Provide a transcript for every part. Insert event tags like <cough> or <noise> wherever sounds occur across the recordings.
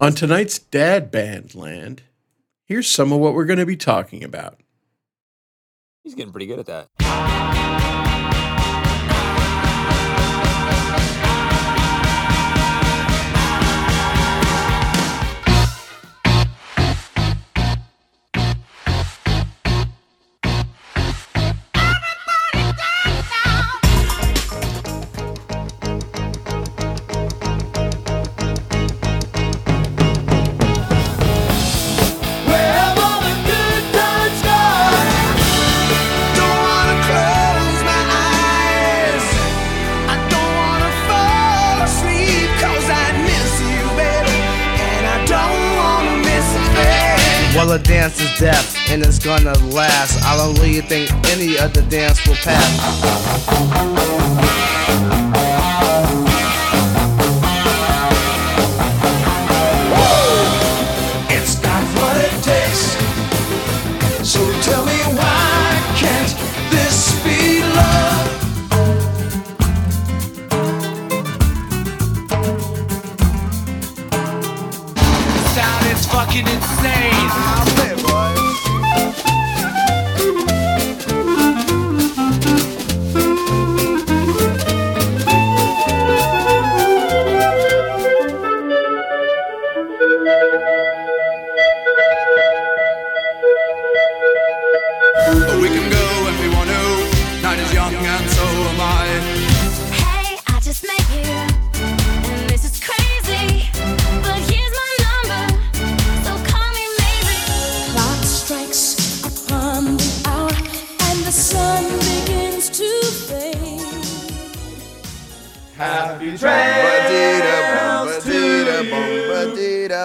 On tonight's Dad Band Land, here's some of what we're going to be talking about. He's getting pretty good at that. And it's gonna last. I don't really think any other dance will pass.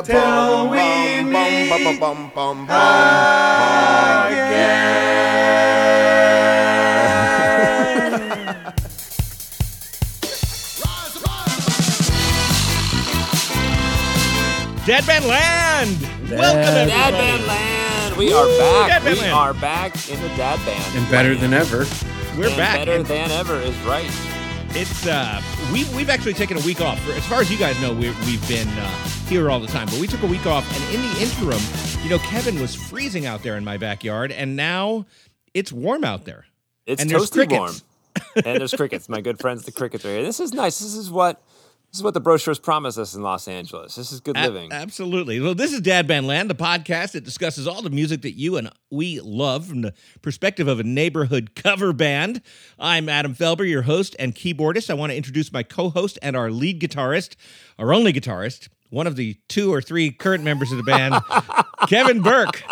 Ba-dee-da-bum, till we bum, bum, meet bum, Dad Band Land! Welcome, everybody. Dad Band Land. We are back. We Land. are back in the Dad Band. And better land. than ever. We're And back. Better and than ever is right. It's uh, we we've actually taken a week off. As far as you guys know, we, we've been uh, here all the time, but we took a week off, and in the interim, you know, Kevin was freezing out there in my backyard, and now it's warm out there. It's And toasty warm. <laughs> and there's crickets. My good friends, the crickets are here. This is nice. This is what this is what the brochures promise us in Los Angeles. This is good A- living. absolutely. Well, this is Dad Band Land, the podcast that discusses all the music that you and we love from the perspective of a neighborhood <laughs> cover band. I'm Adam Felber, your host and keyboardist. I want to introduce my co-host and our lead guitarist, our only guitarist, one of the two or three current members of the band, <laughs> Kevin Burke.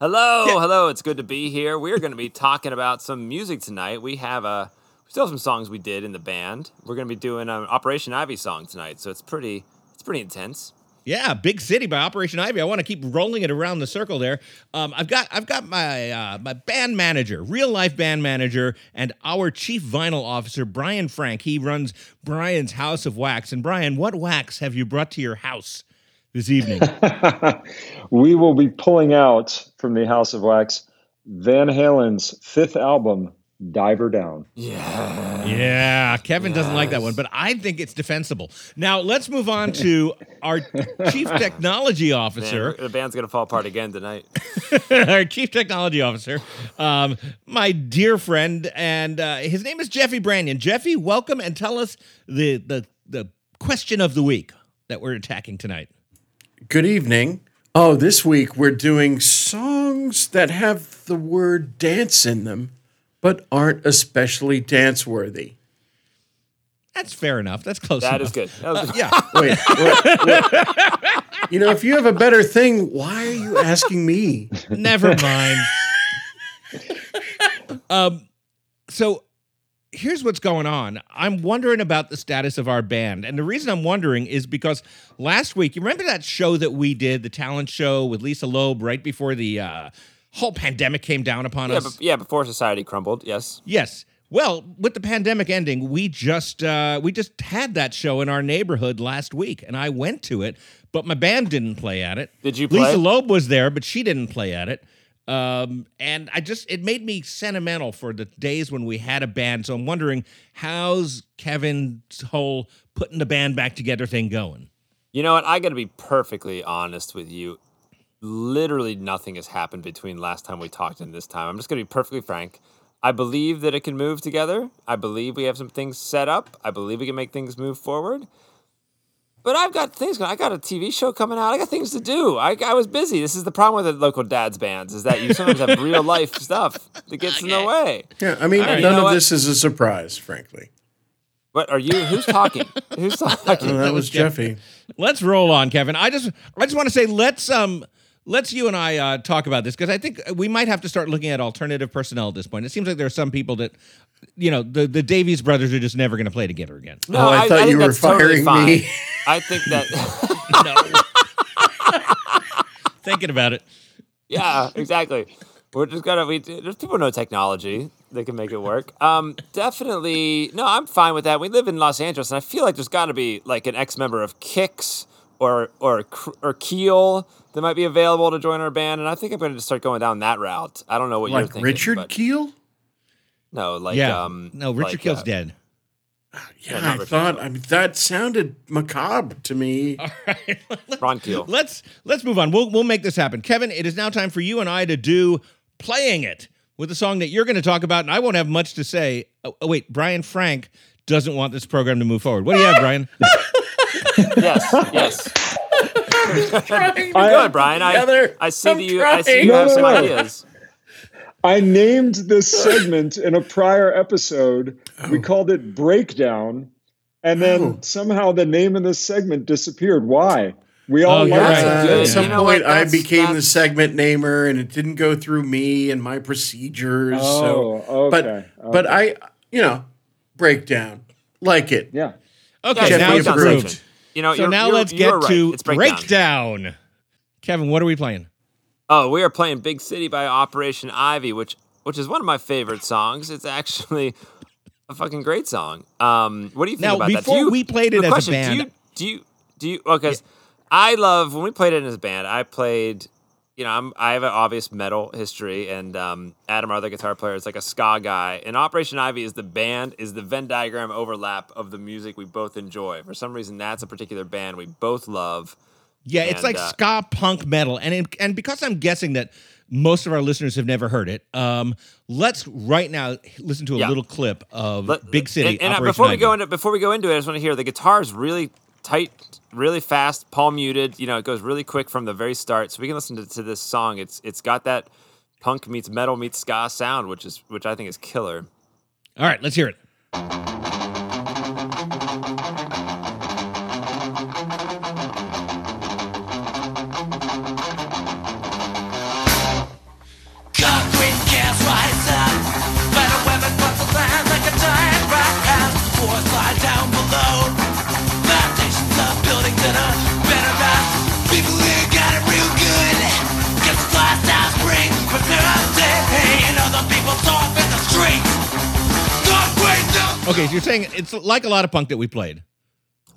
Hello, hello. It's good to be here. We're going to be talking about some music tonight. We have a we still have some songs we did in the band. We're going to be doing an Operation Ivy song tonight, so it's pretty it's pretty intense. Yeah, Big City by Operation Ivy. I want to keep rolling it around the circle there. Um, I've got I've got my uh, my band manager, real life band manager, and our chief vinyl officer, Brian Frank. He runs Brian's House of Wax. And Brian, what wax have you brought to your house this evening? <laughs> we will be pulling out from the House of Wax Van Halen's fifth album, Diver Down. Yeah. yeah, Kevin doesn't like that one, but I think it's defensible. Now let's move on to <laughs> our chief technology Man, officer. the band's going to fall apart again tonight. <laughs> our chief technology officer, um, my dear friend, and uh, his name is Jeffy Branyan. Jeffy, welcome and tell us the the the question of the week that we're attacking tonight. Good evening. Oh, this week we're doing songs that have the word dance in them, but aren't especially dance worthy. That's fair enough. That's close. That enough. is good. That was- Yeah. <laughs> Wait, wait, wait. You know, if you have a better thing, why are you asking me? Never mind. um, so here's what's going on. I'm wondering about the status of our band. And the reason I'm wondering is because last week, you remember that show that we did, the talent show with Lisa Loeb, right before the uh, whole pandemic came down upon Yeah, us? yeah, before society crumbled. Yes. Yes. Well, with the pandemic ending, we just uh, we just had that show in our neighborhood last week, and I went to it, but my band didn't play at it. Did you Lisa? Loeb was there, but she didn't play at it. Um, and I just it made me sentimental for the days when we had a band. So I'm wondering how's Kevin's whole putting the band back together thing going? You know what? I got to be perfectly honest with you. Literally nothing has happened between last time we talked and this time. I'm just going to be perfectly frank. I believe that it can move together. I believe we have some things set up. I believe we can make things move forward. But I've got things. I got a TV show coming out. I got things to do. I, I was busy. This is the problem with the local dads bands is that you sometimes have <laughs> real life stuff that gets in the way. Yeah, I mean, All right, you none know of what? this is a surprise, frankly. What are you? Who's talking? Who's <laughs> talking? Oh, that was <laughs> Jeffy. Let's roll on, Kevin. I just I just want to say let's um let's you and I uh, talk about this because I think we might have to start looking at alternative personnel at this point. It seems like there are some people that you know the the Davies brothers are just never going to play together again. No, Oh, I thought think you were that's totally firing me. <laughs> I think that. <laughs> <laughs> Thinking about it. yeah, exactly. We're just gonna. We there's people who know technology. They can make it work. Um, definitely. No, I'm fine with that. We live in Los Angeles, and I feel like there's got to be like an ex-member of Kix or or or Keel that might be available to join our band, and I think I'm going to start going down that route. I don't know what you're Like thinking. Richard but- Kiel? No, like yeah. um, no, Richard like, Kiel's uh, dead. Yeah, not I Richard thought Kiel. I mean, that sounded macabre to me. <laughs> <laughs> Ron Keel. Let's let's move on. We'll we'll make this happen. Kevin, it is now time for you and I to do playing it with a song that you're going to talk about, and I won't have much to say. Oh, oh, wait, Brian Frank doesn't want this program to move forward. What do you have, Brian? <laughs> yes, yes. Trying to Good, Brian. I. I see I'm that you. I see you No, have no, some no. ideas. I named this segment in a prior episode. We called it Breakdown. And then Oh. somehow the name of this segment disappeared. Why? We all Oh, you're right. Uh, at some You know point, what? I That's- became the segment namer, and it didn't go through me and my procedures. so, Oh, but okay, but okay. I, you know, breakdown like it. Yeah. Okay, Yeah, now it's breakdown approved. You know, So now let's get right. to It's breakdown. breakdown. Kevin, what are we playing? Oh, we are playing "Big City" by Operation Ivy, which which is one of my favorite songs. It's actually a fucking great song. Um, what do you think Now, about that? Before we played it as a band- do you do you do you? Well, because I love when we played it as a band. I played. You know, I'm, I have an obvious metal history, and um, Adam, our other guitar player, is like a ska guy. And Operation Ivy is the band, is the Venn diagram overlap of the music we both enjoy. For some reason, that's a particular band we both love. Yeah, it's And, like uh, ska punk metal, and it, and because I'm guessing that most of our listeners have never heard it, um, let's right now listen to a Yeah. little clip of Let- Big City. And, and uh, before we go into before we go into it, I just want to hear the guitar is really tight, really fast, palm muted. You know, it goes really quick from the very start. So we can listen to, to this song. It's it's got that punk meets metal meets ska sound, which is which I think is killer. All right, let's hear it. Concrete Okay, so you're saying it's like a lot of punk that we played.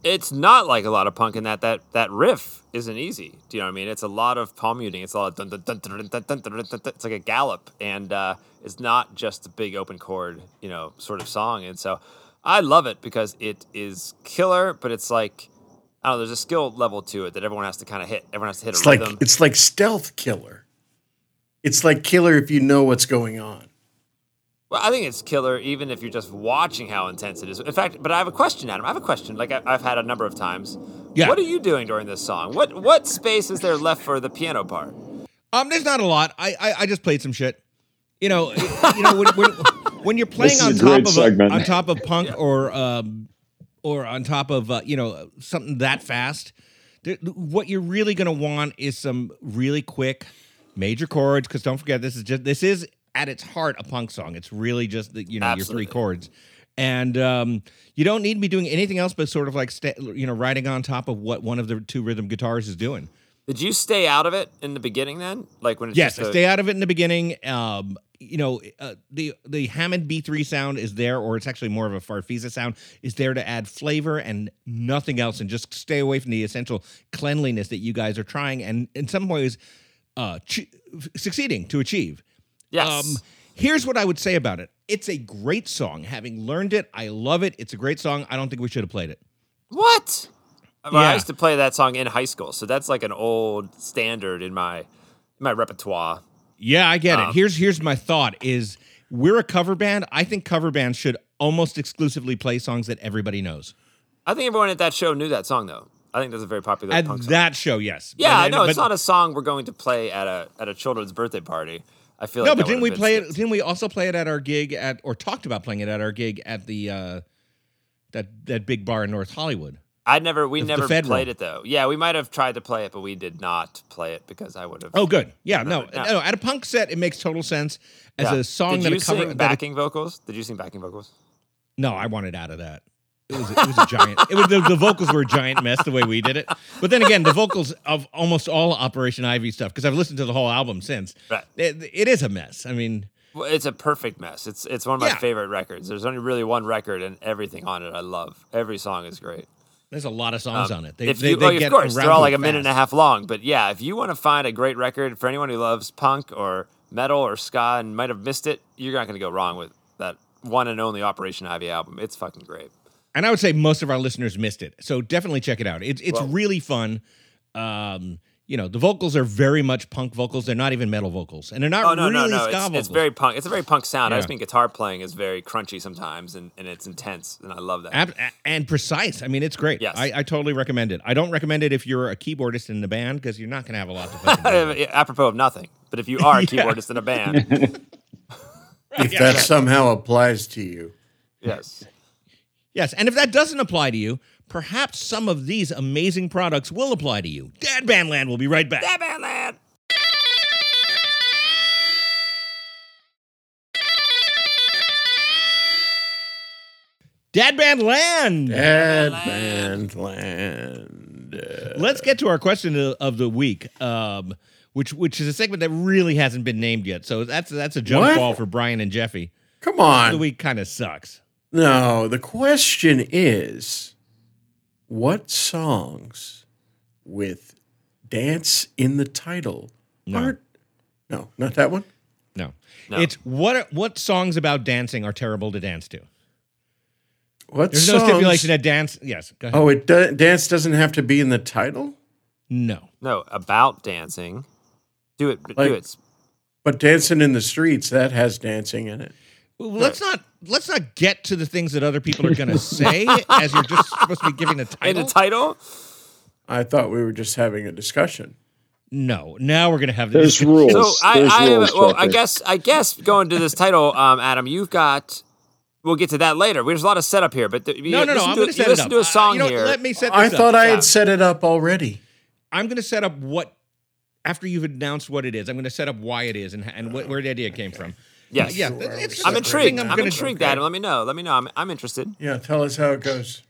It's not like a lot of punk in that that that riff isn't easy. Do you know what I mean? It's a lot of palm muting. It's a lot of dun, dun, dun, it's like a gallop, and uh, it's not just a big open chord, you know, sort of song. And so I love it because it is killer, but it's like I don't know. There's a skill level to it that everyone has to kind of hit. Everyone has to hit it's a like, rhythm. It's like stealth killer. It's like killer if you know what's going on. Well, I think it's killer even if you're just watching how intense it is. In fact, but I have a question, Adam. I have a question. Like I, I've had a number of times. Yeah. What are you doing during this song? What what space is there left for the piano part? Um, there's not a lot. I I, I just played some shit. You know, you know when, when, when you're playing on top of segment. a, on top of punk or um or on top of uh, you know something that fast, there, what you're really gonna want is some really quick major chords. Because don't forget, this is just this is at its heart a punk song. It's really just the you know your three chords. and um, you don't need to be doing anything else but sort of like sta- you know riding on top of what one of the two rhythm guitars is doing. Did you stay out of it in the beginning then? Like when it's Yes, just I a- stay out of it in the beginning. Um, you know, uh, the the Hammond B3 sound is there, or it's actually more of a Farfisa sound, is there to add flavor and nothing else, and just stay away from the essential cleanliness that you guys are trying and in some ways uh, ch- succeeding to achieve. Yes. Um, here's what I would say about it. It's a great song. Having learned it, I love it. It's a great song. I don't think we should have played it. What? Well, Yeah. I used to play that song in high school, so that's like an old standard in my my repertoire. Yeah, I get Um, it. Here's here's my thought: is we're a cover band. I think cover bands should almost exclusively play songs that everybody knows. I think everyone at that show knew that song though. I think that's a very popular At punk song. that show, yes. yeah, I But- know it's not a song we're going to play at a at a children's birthday party. I feel like no, that but didn't we play skipped. it? Didn't we also play it at our gig at, or talked about playing it at our gig at the uh, that that big bar in North Hollywood? I never we the never Federal. played it though. Yeah, we might have tried to play it, but we did not play it because I would have. Oh, good. Yeah, no, No. no. At a punk set, it makes total sense. As Yeah. a song Did that you a cover sing backing vocals? Did you sing backing vocals? No, I wanted out of that. It was, it was a giant. It was the, the vocals were a giant mess the way we did it. But then again, the vocals of almost all Operation Ivy stuff because I've listened to the whole album since. Right. It, it is a mess. I mean, Well, it's a perfect mess. It's it's one of my Yeah. favorite records. There's only really one record, and everything on it I love. Every song is great. there's a lot of songs Um, on it. They, if they, you, they well, get of course, they're all like a minute and a half long. But yeah, if you want to find a great record for anyone who loves punk or metal or ska and might have missed it, you're not going to go wrong with that one and only Operation Ivy album. It's fucking great. And I would say most of our listeners missed it. So definitely check it out. It's it's Well- really fun. Um, you know, the vocals are very much punk vocals. They're not even metal vocals, and they're not Oh no, really no, no! ska It's, vocals. it's very punk. It's a very punk sound. I Yeah. just think guitar playing is very crunchy sometimes, and, and it's intense, and I love that. Ab- and precise. I mean, it's great. Yes. I, I totally recommend it. I don't recommend it if you're a keyboardist in the band because you're not going to have a lot to fucking do. with <laughs> it. Apropos of nothing, but if you are a <laughs> Yeah. keyboardist in a band, <laughs> If Yeah. that somehow applies to you. yes. Yes, and if that doesn't apply to you, perhaps some of these amazing products will apply to you. Dad Bandland will be right back. That band lad. Dad Bandland. Dad Band Land. Uh, Let's get to our question of, of the week, um, which which is a segment that really hasn't been named yet. So that's that's a jump What? ball for Brian and Jeffy. come on, The week kind of sucks. No, the question is what songs with dance in the title No. aren't. No, not that one. No. No. It's what what songs about dancing are terrible to dance to? What There's songs? no stipulation that dance. Yes. Go ahead. Oh, it do, dance doesn't have to be in the title, No. No, about dancing. Do it. Like- do it. but dancing in the streets that has dancing in it. Well, let's not let's not get to the things that other people are going <laughs> to say as you're just supposed to be giving the In title. the title, I thought we were just having a discussion. no. Now we're going to have the There's discussion. rules. so I, There's I rules, well, I guess, I guess going to this title, um, Adam, you've got. We'll get to that later. There's a lot of setup here, but the, you No, no, no. listen I'm to, going to you set it up. to a Uh, song you know, here. Let me set this I up. thought I yeah. had set it up already. I'm going to set up what after you've announced what it is. I'm going to set up why it is and and wh- where the idea came from. Yes. yeah. It's just I'm intrigued. I'm, gonna- intrigued, okay. Adam. Let me know. Let me know. I'm, I'm interested. Yeah, tell us how it goes.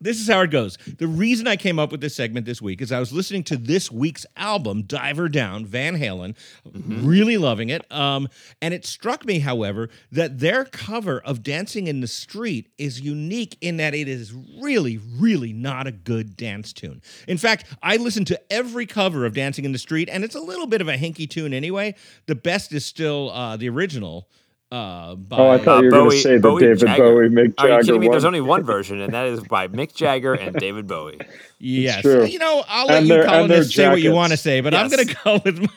This is how it goes. The reason I came up with this segment this week is I was listening to this week's album, Diver Down, Van Halen, really loving it. Um, and it struck me, however, that their cover of Dancing in the Street is unique in that it is really, really not a good dance tune. In fact, I listened to every cover of Dancing in the Street, and it's a little bit of a hinky tune anyway. The best is still uh, the original. Uh, by, Oh, I thought Uh, you were going to say the Bowie, David Jagger. Bowie, Mick Are you Jagger kidding me? There's only one version, and that is by Mick Jagger and David Bowie. <laughs> yes. true. You know, I'll let And you their- and their colonists say what you want to say, but I'm going to go with. My,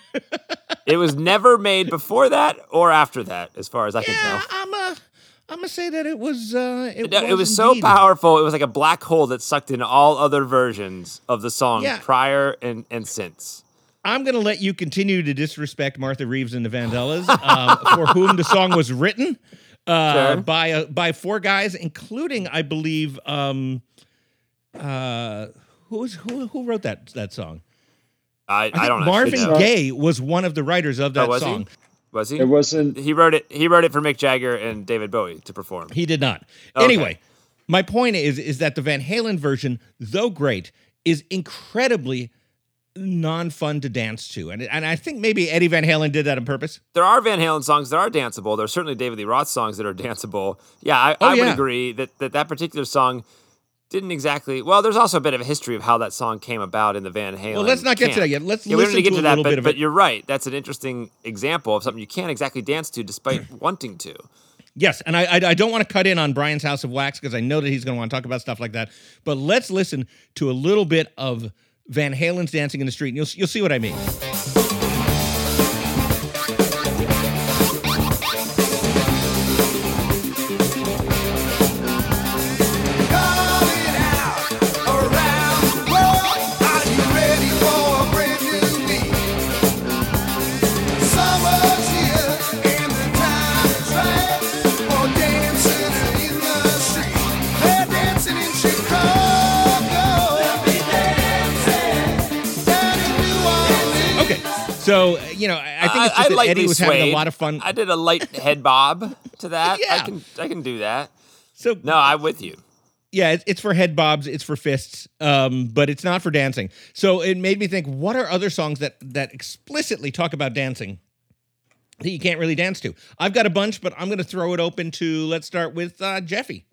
It was never made before that or after that, as far as I can Yeah, tell. I'm a, I'm gonna say that it was. Uh, it, No, was it was so powerful. It was like a black hole that sucked in all other versions of the song Yeah. prior and, and since. I'm gonna let you continue to disrespect Martha Reeves and the Vandellas, um, <laughs> for whom the song was written uh, Sure. by uh, by four guys, including, I believe, um, uh, who who who wrote that that song? I, I, I don't Marvin know. Gaye was one of the writers of that was he? song. Was he? It wasn't. He wrote it. He wrote it for Mick Jagger and David Bowie to perform. He did not. Okay. Anyway, my point is is that the Van Halen version, though great, is incredibly non-fun to dance to, and and I think maybe Eddie Van Halen did that on purpose. There are Van Halen songs that are danceable. There are certainly David Lee Roth songs that are danceable. Yeah, I, Oh, I would agree that, that that particular song didn't exactly. Well, there's also a bit of a history of how that song came about in the Van Halen. Well, let's not get to that yet. Let's yeah, listen to get to a that, little but, bit of but it. you're right. That's an interesting example of something you can't exactly dance to despite <clears throat> wanting to. Yes, and I I, I don't want to cut in on Brian's House of Wax because I know that he's going to want to talk about stuff like that. But let's listen to a little bit of Van Halen's "Dancing in the Street," and you'll you'll see what I mean. So <laughs> uh, you know I I think it's just that Eddie was having a lot of fun. I did a light head bob to <laughs> that. I Yeah. can I can do that. So No, I'm with you. yeah, it's, it's for head bobs, it's for fists, um, but it's not for dancing. So it made me think: what are other songs that that explicitly talk about dancing that you can't really dance to? I've got a bunch, but I'm going to throw it open to. Let's start with uh, Jeffy.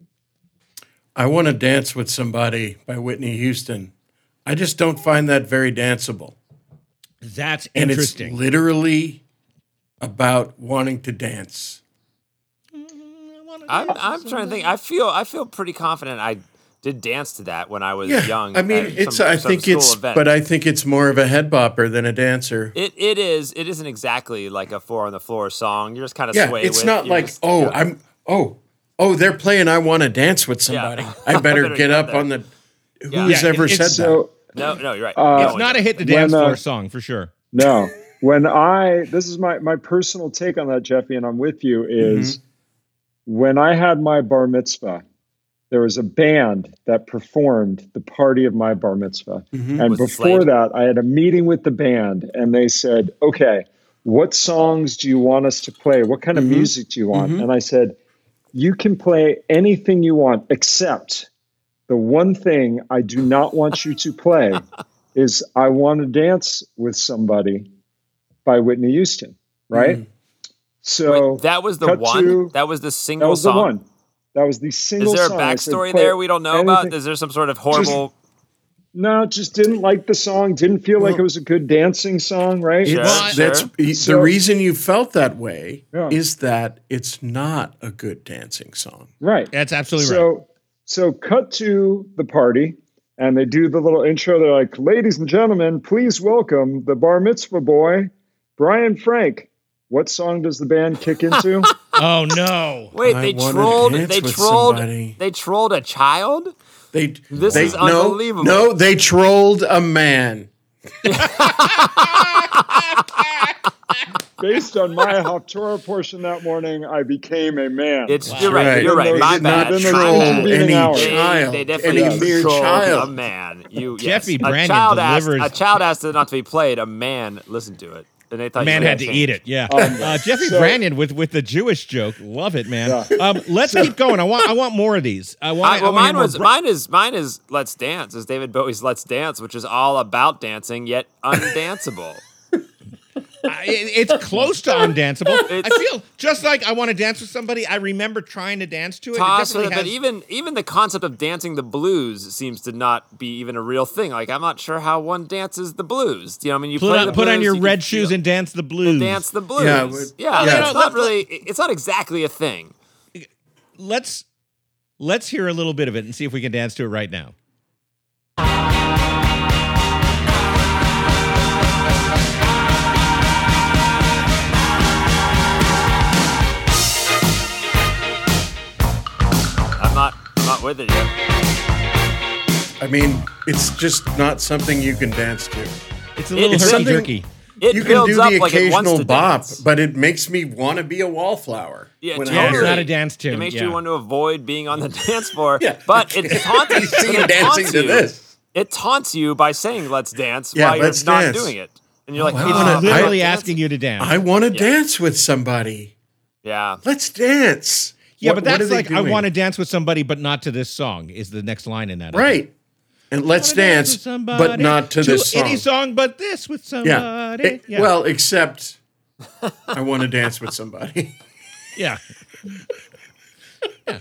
I want to dance with somebody by Whitney Houston. I just don't find that very danceable. That's And interesting. it's literally about wanting to dance. I'm I'm trying to think. I feel I feel pretty confident. I did dance to that when I was Yeah, young. I mean, it's. some- I some think it's. event. But I think it's more of a head bopper than a dancer. It it is. It isn't exactly like a four on the floor song. You're just kind of yeah, sway it's with. not like just- oh, yeah. I'm oh oh they're playing. I want to dance with somebody. <laughs> I better better get get up there. on the. Yeah. Who's Yeah, ever it's- said that? So No, no, you're right. Uh, it's not a hit the When, dance uh, floor song for sure. no, <laughs> when I this is my my personal take on that, Jeffy, and I'm with you. Is when I had my bar mitzvah, there was a band that performed the party of my bar mitzvah, and Was before Slade? that, I had a meeting with the band, and they said, "Okay, what songs do you want us to play? What kind of music do you want?" And I said, "You can play anything you want, except." The one thing I do not want you to play <laughs> is I Want to Dance with Somebody by Whitney Houston, right? Mm. So Wait, that was the one. to- that was the that single was the song. one. That was the single song. Is there a song. Said, backstory there we don't know about? Is there some sort of horrible? No, just didn't like the song. Didn't feel like it was a good dancing song, right? Sure, that's sure. the So- reason you felt that way Yeah. is that it's not a good dancing song. Right. That's absolutely so, right. So cut to the party, and they do the little intro. They're like, "Ladies and gentlemen, please welcome the bar mitzvah boy, Brian Frank." What song does the band kick <laughs> into? Oh no! Wait, they trolled. They trolled. somebody. They trolled a child. They This they, is no, unbelievable. No, they trolled a man. <laughs> <laughs> <laughs> Based on my <laughs> Haftorah portion that morning, I became a man. It's you're right. Right. You're right. They My bad. not My bad. any They- child, They, definitely any mere child. a man. You, Jeffy yes. Brandon a child asked, a child asked it not to be played. A man listened to it, and they thought Man had to changed. eat it. Yeah, Um, uh, Jeffy so- Brandon with with the Jewish joke. Love it, man. Yeah. Um, let's keep going. I want I want more of these. I want. I, well, I want mine more was Bra- mine is mine is Let's Dance. Is David Bowie's Let's Dance, which is all about dancing yet undanceable. I- it's close to undanceable. <laughs> I feel just like I want to dance with somebody. I remember trying to dance to it. It Toss with definitely it, but even even the concept of dancing the blues seems to not be even a real thing. Like I'm not sure how one dances the blues. You know, I mean, you put play on, the put on your you red can shoes feel- and dance the blues. dance the blues. Yeah, Yeah, yeah, yeah. it's not really. It's not exactly a thing. Let's let's hear a little bit of it and see if we can dance to it right now. With it yet. I mean, it's just not something you can dance to. It's a little it's herky jerky. It you can builds do up the like it occasional to bop, dance. but it makes me want to be a wallflower. Yeah, when I Yeah, totally. it's hear not a dance tune. It makes yeah. you want to avoid being on the <laughs> dance floor. Yeah. But it taunts, <laughs> You see it dancing taunts to you. this. It taunts you by saying "Let's dance" Yeah, while let's you're not dance. doing it. and you're like, I "Oh, wanna- I'm Literally dancing." asking you to dance. I want to dance with somebody. Yeah. Let's dance. Yeah, What- but that's like I want to dance with somebody, but not to this song. Is the next line in that? I think. Right. And let's Wanna dance, somebody, but not to this song. Any song but this with Yeah. somebody. It- yeah. Well, except I want to dance with somebody. <laughs> yeah. Yeah.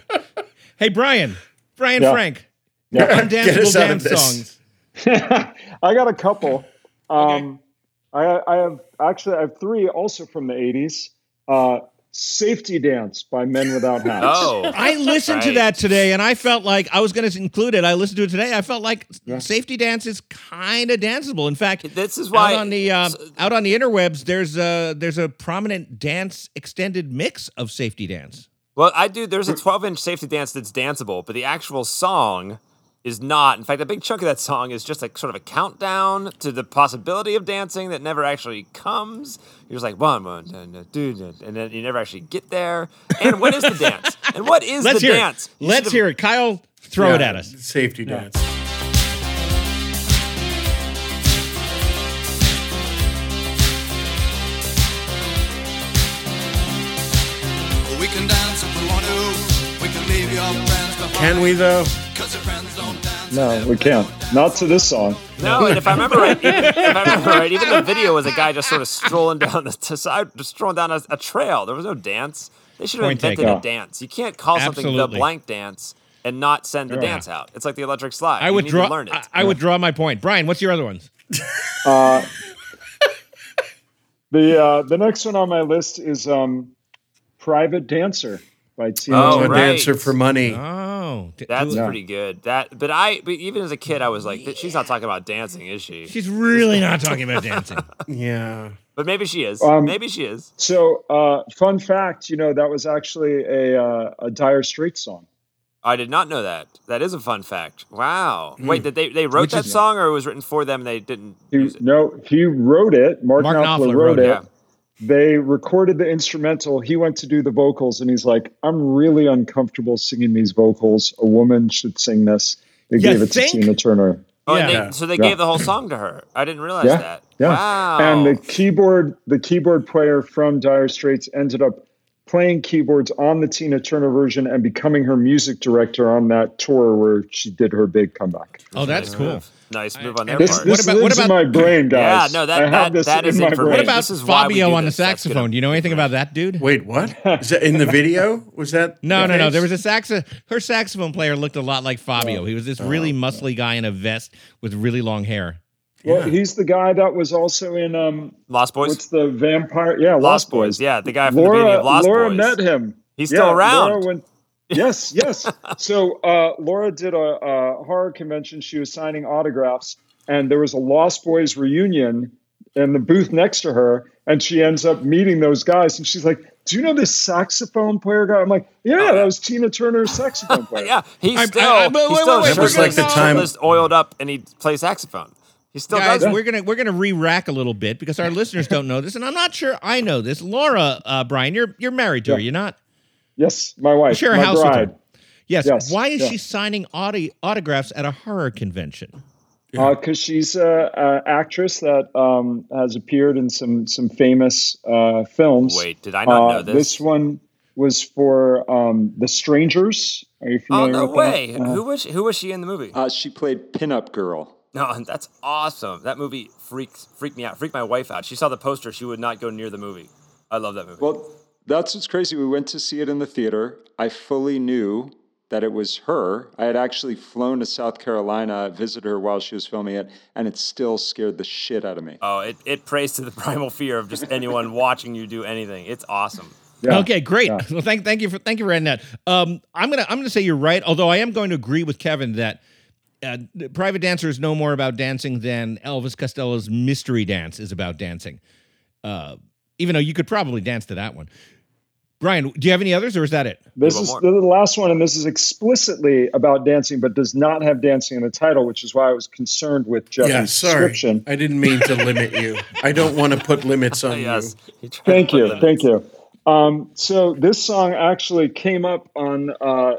Hey, Brian. Brian Yeah. Frank. Yeah. Get Undanceable us out of dance this. songs. <laughs> I got a couple. Um, I, I have actually I have three also from the '80s. Uh, "Safety Dance" by Men Without Hats. <laughs> Oh. I listened to that today, and I felt like I was going to include it. I listened to it today. I felt like Yeah. safety dance is kind of danceable. In fact, This is why out on the uh, out on the interwebs, there's a there's a prominent dance extended mix of safety dance. Well, I do. There's a 12 inch safety dance that's danceable, but the actual song is not. In fact, a big chunk of that song is just like sort of a countdown to the possibility of dancing that never actually comes. You're just like one, one, dun, dun, dun, dun, and then you never actually get there. And what is the dance? And what is Let's the hear dance? it. Let's hear it. Kyle, throw it at us. Safety dance. We can dance if we want to. We can leave your friends behind. Can we though? No, we can't. Not to this song. No, and if I remember right, even, if I remember right, even the video was a guy just sort of strolling down the to side, just strolling down a, a trail. There was no dance. They should have Point invented taken. a dance. You can't call something the blank dance and not send the Yeah. dance out. It's like the electric slide. I you would need draw. to learn it. I, I would draw my point. Brian, what's your other ones? <laughs> Uh, the uh, the next one on my list is um, "Private Dancer" by Tina Oh, a Turner. right. dancer for money. Oh, That's who- pretty good. That, but I, but even as a kid, I was like, she's not talking about dancing, is she? she's really not talking about dancing. <laughs> Yeah. But maybe she is. Um, maybe she is. So, uh, fun fact, you know, that was actually a uh, a Dire Straits song. I did not know that. That is a fun fact. Wow. Wait, did they they wrote Which that is- song, or it was written for them? and They didn't He, use it. no, he wrote it. Mark, Mark Knopfler, Knopfler wrote wrote it. it. Yeah. They recorded the instrumental. He went to do the vocals, and he's like, "I'm really uncomfortable singing these vocals. A woman should sing this." They You gave it think? to Tina Turner. Oh, Yeah. they, so they Yeah. gave the whole song to her. I didn't realize Yeah, that. Yeah. Wow. And the keyboard, the keyboard player from Dire Straits ended up playing keyboards on the Tina Turner version and becoming her music director on that tour where she did her big comeback. Oh, that's cool. Nice move on their This, part. this about- what lives in about- my brain, guys. Yeah, no, that- I have that- this that in my information. What about This is Fabio on the this. That's saxophone? Do you know anything about that dude? Wait, what? Is that in the video? Was that? <laughs> No, the no, no. There was a sax. Her saxophone player looked a lot like Fabio. He was this really muscly guy in a vest with really long hair. Well, he's the guy that was also in um, Lost Boys. what's the vampire? Yeah, Lost, Lost Boys. Yeah, the guy from the beginning of Lost Laura Boys. met him. He's Yeah, still around. Laura went- yes, yes. So uh, Laura did a, a horror convention. She was signing autographs, and there was a Lost Boys reunion in the booth next to her, and she ends up meeting those guys, and she's like, "Do you know this saxophone player guy?" I'm like, "Yeah, that was Tina Turner's saxophone <laughs> player." yeah, he's I- still I- I- wait, he's wait, still wait, That was like the time- shirtless, oiled up, and he plays saxophone. He still Guys, does. we're gonna we're gonna re-rack a little bit because our listeners don't know this, and I'm not sure I know this. Laura, uh, Brian, you're you're married to her, you're not? Yes, my wife, share a my house bride. with her. Yes. Yes, Why is yeah. she signing audi- autographs at a horror convention? because Uh, she's a, a actress that um, has appeared in some some famous uh, films. Wait, did I not know Uh, this? This one was for um, The Strangers. Are you oh familiar no with way! that? Uh, who was she, who was she in the movie? Uh, she played Pinup Girl. no, <laughs> that's awesome. That movie freaks freaked me out. Freaked my wife out. She saw the poster. She would not go near the movie. I love that movie. Well, that's what's crazy. We went to see it in the theater. I fully knew that it was her. I had actually flown to South Carolina, visited her while she was filming it, and it still scared the shit out of me. oh, it, it prays to the <laughs> primal fear of just anyone watching you do anything. It's awesome. yeah. Okay, great. Yeah. Well, thank thank you for thank you for adding that. Um, I'm gonna I'm gonna say you're right. Although I am going to agree with Kevin that uh, Private Dancer is no more about dancing than Elvis Costello's Mystery Dance is about dancing. Uh, even though you could probably dance to that one. Brian, do you have any others, or is that it? This One is the last one, and this is explicitly about dancing, but does not have dancing in the title, which is why I was concerned with Jeff's Yeah, sorry. description. I didn't mean to limit you. I don't want to put limits on <laughs> yes. you. He tried Thank you, limits. thank you. Um, so this song actually came up on uh,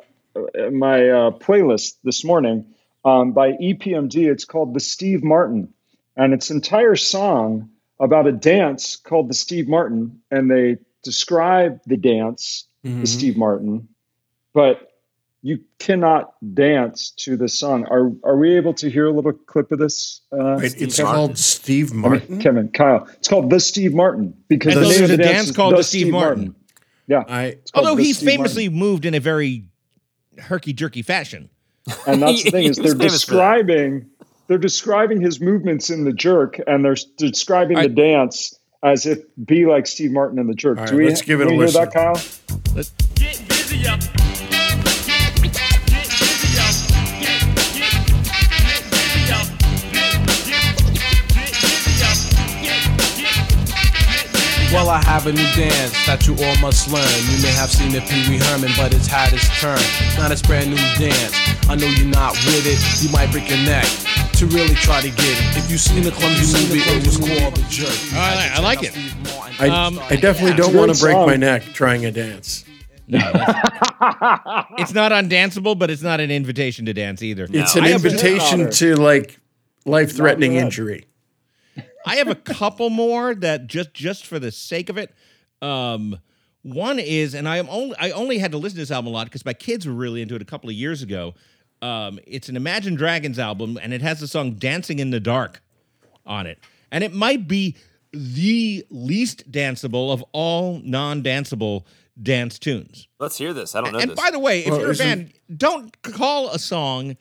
my uh, playlist this morning um, by EPMD. It's called "The Steve Martin," and its entire song about a dance called the Steve Martin, and they describe the dance, Mhm. the Steve Martin, but you cannot dance to the song. Are are we able to hear a little clip of this? Uh, Wait, it's Kevin? called Steve I mean, Martin. Kevin, Kyle. It's called the Steve Martin because And the there's name of a the dance is called the Steve Martin. Yeah, I Although The he Steve famously Martin. moved in a very herky jerky fashion. and that's the thing is <laughs> they're famous for that. describing they're describing his movements in the jerk, and they're describing I- the dance as if be like Steve Martin in the jerk. All Do we, let's give it a we hear listen. that, Kyle? Get busy up. Get, get, get busy up. Get, get, get busy up. Get, get, get busy up. Get, get, get busy up. Well, I have a new dance that you all must learn. You may have seen it Pee Wee Herman, but it's had its turn. Not its brand new dance. I know you're not with it. You might break your neck to really try to get it. If you've seen the clumsy movie, it was called The Jerk. I like- I like it. I, Um, I definitely It's a don't want to break song. my neck trying a dance. No, It's not undanceable, but it's not an invitation to dance either. It's No, an I invitation to like life-threatening injury. I have a couple more that just just for the sake of it. Um, one is, and I am only I only had to listen to this album a lot because my kids were really into it a couple of years ago. Um, it's an Imagine Dragons album, and it has the song "Dancing in the Dark" on it, and it might be the least danceable of all non-danceable dance tunes. Let's hear this. I don't know And this. by the way, if Well, you're a isn't- band, don't call a song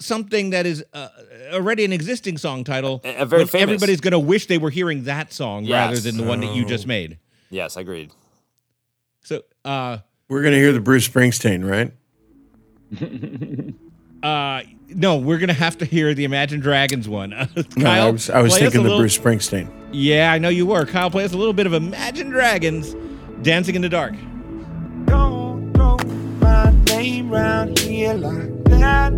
something that is uh, already an existing song title. A- a very famous. Everybody's going to wish they were hearing that song rather than the one that you just made. yes, agreed. So, uh, We're gonna hear the Bruce Springsteen, right? <laughs> uh, no, we're going to have to hear the Imagine Dragons one. Uh, <laughs> No, I was, I was thinking a the little- Bruce Springsteen. Yeah, I know you were. Kyle, play us a little bit of Imagine Dragons dancing in the dark. Don't throw my name round here like that.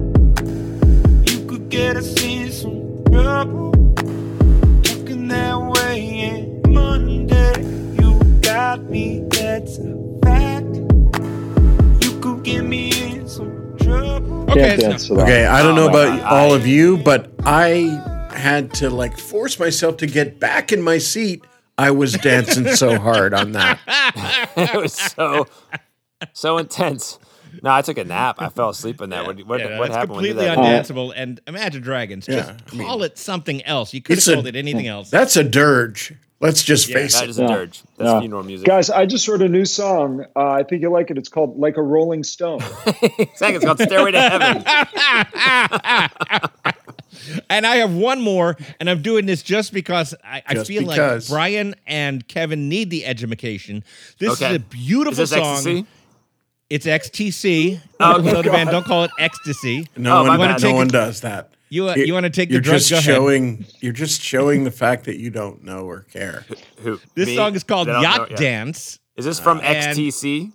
You could get us in some trouble. Looking that way and Monday, you got me. That's Okay, Can't dance to that. Okay, I don't Oh know my about God, all I- of you, but I had to like force myself to get back in my seat. I was dancing so <laughs> hard on that. <laughs> it was so so intense. No, I took a nap. I fell asleep in that. What, what, Yeah, what that's happened when you completely did that? Oh. undanceable. And Imagine Dragons, Yeah, just I mean- call it something else. You could have It's a- called it anything mm, else. That's a dirge. Let's just Yeah, face That it. is a dirge. That's Yeah. funeral music. Guys, I just wrote a new song. Uh, I think you'll like it. It's called "Like a Rolling Stone." <laughs> Exactly. It's called Stairway to Heaven. <laughs> And I have one more, and I'm doing this just because I, I Just feel because. like Brian and Kevin need the education. This Okay. is a beautiful Is this song. ecstasy? It's XTC. Oh, okay. so the band don't call it ecstasy. No Oh, my one, bad. no Take one does that. You uh, you want to take You're the drug? just Go ahead. showing. You're just showing the fact that you don't know or care. Who? This Me? song is called I Yacht know, yeah. Dance. Is this from and- XTC?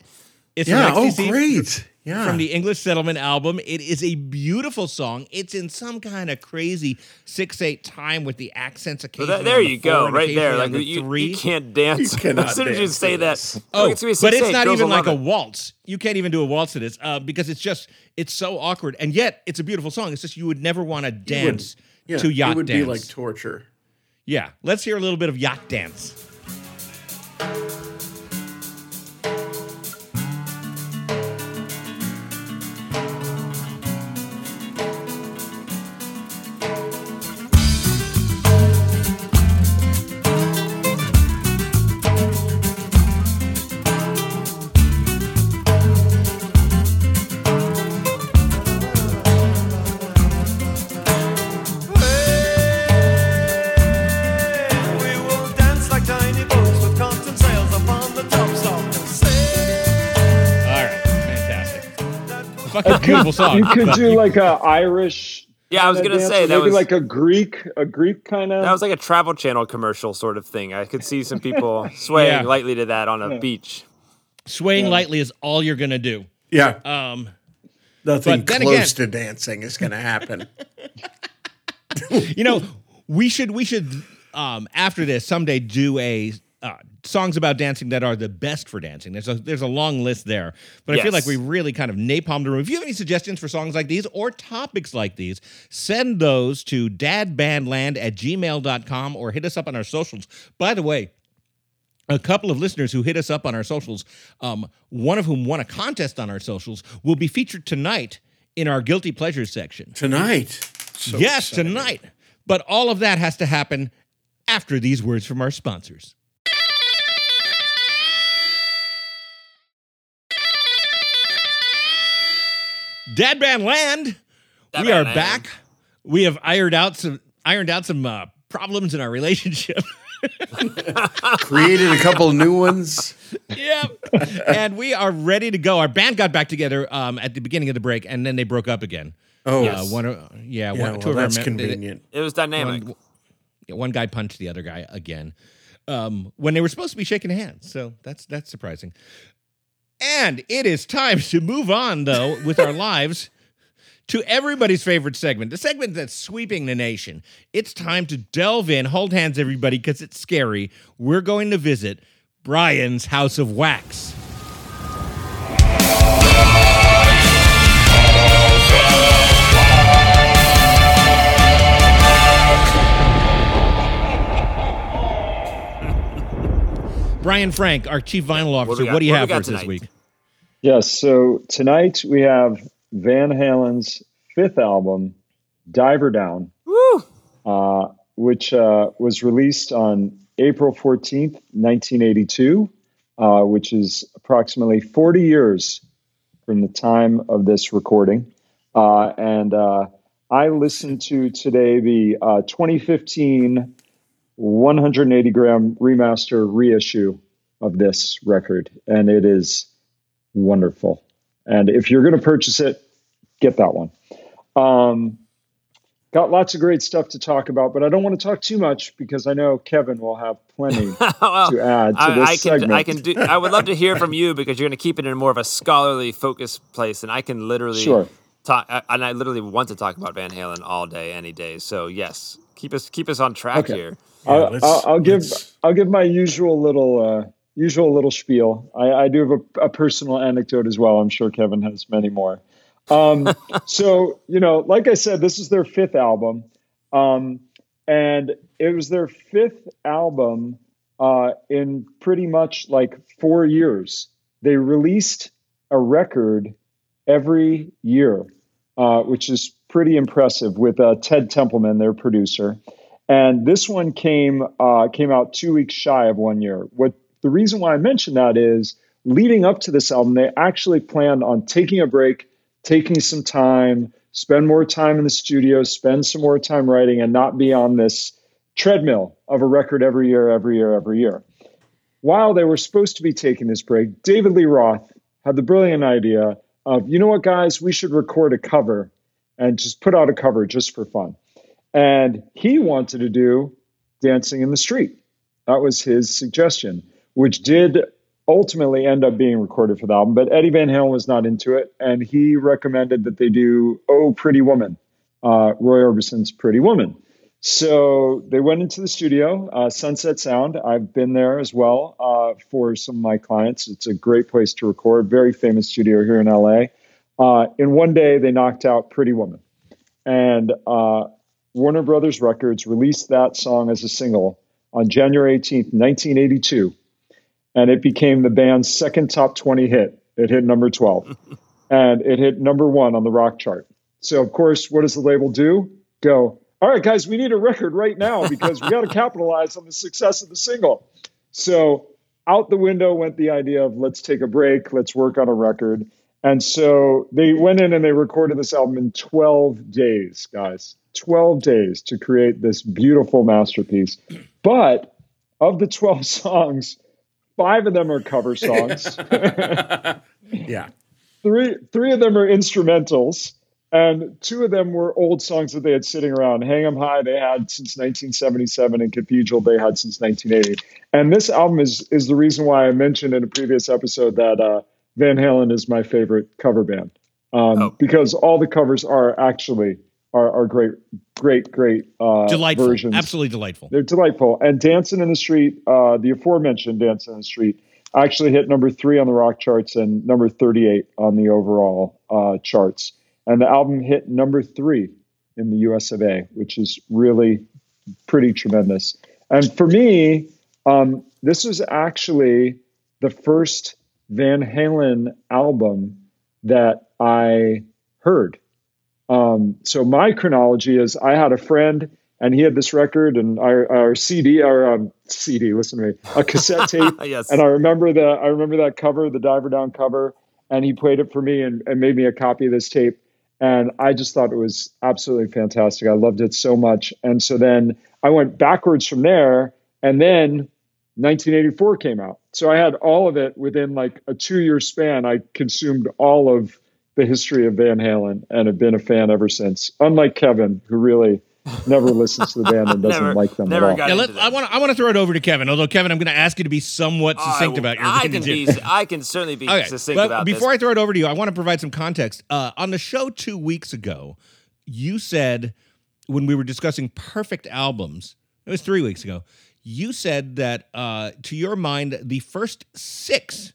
It's Yeah. from Oh, great. Yeah. From the English Settlement album. It is a beautiful song. It's in some kind of crazy six eight time with the accents So occasionally. that, there on the you go, right there. Like on the you, three. you can't dance. You cannot <laughs> as soon as you say to that, this. Oh, it's but it's not even will like a waltz. You can't even do a waltz to this uh, because it's just it's so awkward, and yet it's a beautiful song. It's just you would never want to dance Yeah, to yacht dance. it would dance. be like torture. yeah, let's hear a little bit of yacht dance. Fucking beautiful song. You could do like a Irish. Yeah, I was gonna dance, say that maybe was like a Greek, a Greek kind of. that was like a Travel Channel commercial sort of thing. I could see some people <laughs> swaying Yeah. lightly to that on a beach. swaying lightly is all you're gonna do. Yeah. Um, Nothing but then close again- to dancing is going to happen. <laughs> you know, we should we should um, after this someday do a uh, songs about dancing that are the best for dancing. There's a there's a long list there, but I feel like we really kind of napalmed the room. If you have any suggestions for songs like these or topics like these, send those to dadbandland at gmail.com or hit us up on our socials. By the way, a couple of listeners who hit us up on our socials, um, one of whom won a contest on our socials, will be featured tonight in our guilty pleasures section. Tonight. So yes, exciting. tonight. But all of that has to happen after these words from our sponsors. Dad Band Land. Dad we are Land. back. We have ironed out some ironed out some uh, problems in our relationship. <laughs> Created a couple of new ones. yep. and we are ready to go. Our band got back together um, at the beginning of the break, and then they broke up again. Oh, Uh, one of yeah, Yeah, one, well, two of our that's mem- they- convenient. It was dynamic. One, one guy punched the other guy again um, when they were supposed to be shaking hands. So that's that's surprising. And it is time to move on, though, with our <laughs> lives to everybody's favorite segment, the segment that's sweeping the nation. It's time to delve in. Hold hands, everybody, because it's scary. We're going to visit Brian's House of Wax. Brian Frank, our chief vinyl officer. got- What do you what do we have for us this week? Yes. So tonight we have Van Halen's fifth album, Diver Down, Woo! uh, which uh, was released on April 14th, 1982, uh, which is approximately 40 years from the time of this recording. Uh, and uh, I listened to today the uh, 2015 180 gram remaster reissue of this record, and it is wonderful. And if you're going to purchase it, get that one. Um, got lots of great stuff to talk about, but I don't want to talk too much because I know Kevin will have plenty <laughs> Well, to add to I, this I can segment. I can do I would love to hear from you because you're going to keep it in more of a scholarly focused place and I can literally Sure. talk and I literally want to talk about Van Halen all day any day. So yes, keep us keep us on track Okay. here. I'll, I'll, I'll give let's- I'll give my usual little uh, usual little spiel. I, I do have a, a personal anecdote as well. I'm sure Kevin has many more. Um, <laughs> so you know, like I said, this is their fifth album, um, and it was their fifth album uh, in pretty much like four years. They released a record every year, uh, which is pretty impressive. With uh, Ted Templeman, their producer, and this one came uh, came out two weeks shy of one year. What the reason why I mention that is leading up to this album, they actually planned on taking a break, taking some time, spend more time in the studio, spend some more time writing, and not be on this treadmill of a record every year, every year, every year. While they were supposed to be taking this break, David Lee Roth had the brilliant idea of, you know what, guys, we should record a cover and just put out a cover just for fun. And he wanted to do Dancing in the Street. That was his suggestion, which did ultimately end up being recorded for the album. But Eddie Van Halen was not into it, and he recommended that they do Oh Pretty Woman, uh, Roy Orbison's Pretty Woman. So they went into the studio, uh, Sunset Sound. I've been there as well uh, for some of my clients. It's a great place to record, very famous studio here in LA. Uh, in one day, they knocked out Pretty Woman. And uh, Warner Brothers Records released that song as a single on January 18th, 1982. And it became the band's second top 20 hit. It hit number 12. <laughs> and it hit number one on the rock chart. So, of course, what does the label do? Go, all right, guys, we need a record right now because we got to <laughs> capitalize on the success of the single. So, out the window went the idea of let's take a break, let's work on a record. And so they went in and they recorded this album in 12 days, guys. 12 days to create this beautiful masterpiece. But of the 12 <laughs> songs, five of them are cover songs. <laughs> Yeah. three three of them are instrumentals, and two of them were old songs that they had sitting around. Hang 'em High they had since 1977, and Cathedral they had since 1980. And this album is is the reason why I mentioned in a previous episode that uh, Van Halen is my favorite cover band um, Oh. because all the covers are actually are, are great, great, great uh, delightful, versions. absolutely delightful. They're delightful. And Dancing in the Street, uh, the aforementioned Dancing in the Street, actually hit number three on the rock charts and number 38 on the overall uh, charts. And the album hit number three in the US of A, which is really pretty tremendous. And for me, um, this was actually the first Van Halen album that I heard. Um, so my chronology is I had a friend and he had this record and our, our CD our um, CD, listen to me, a cassette <laughs> tape. Yes. And I remember the I remember that cover, the Diver Down cover, and he played it for me and, and made me a copy of this tape. And I just thought it was absolutely fantastic. I loved it so much. And so then I went backwards from there, and then 1984 came out. So I had all of it within like a two year span. I consumed all of the history of Van Halen and have been a fan ever since. Unlike Kevin, who really never listens to the band and <laughs> doesn't Never- like them never at all. got Yeah, let. I want to. I want to throw it over to Kevin. Although Kevin, I'm going to ask you to be somewhat succinct I, about your I can be. I can certainly be Okay, succinct but about before this. I throw it over to you, I want to provide some context. Uh, on the show two weeks ago, you said when we were discussing perfect albums, it was three weeks ago. You said that uh, to your mind, the first six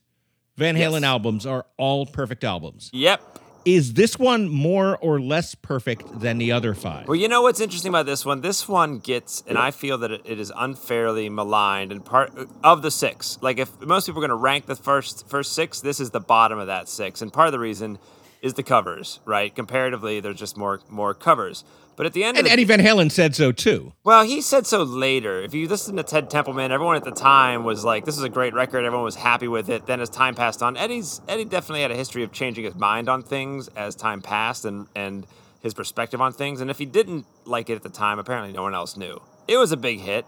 Van Halen albums are all perfect albums. Yep. Is this one more or less perfect than the other five? Well, you know what's interesting about this one? This one gets, and I feel that it, it is unfairly maligned. And part of the six, like if most people are going to rank the first first six, this is the bottom of that six. And part of the reason is the covers, right? Comparatively, there's just more more covers. But at the end And of the Eddie Van Halen said so too. Well, he said so later. If you listen to Ted Templeman, everyone at the time was like, "This is a great record." Everyone was happy with it. Then, as time passed on, Eddie's Eddie definitely had a history of changing his mind on things as time passed and and his perspective on things. And if he didn't like it at the time, apparently no one else knew. It was a big hit,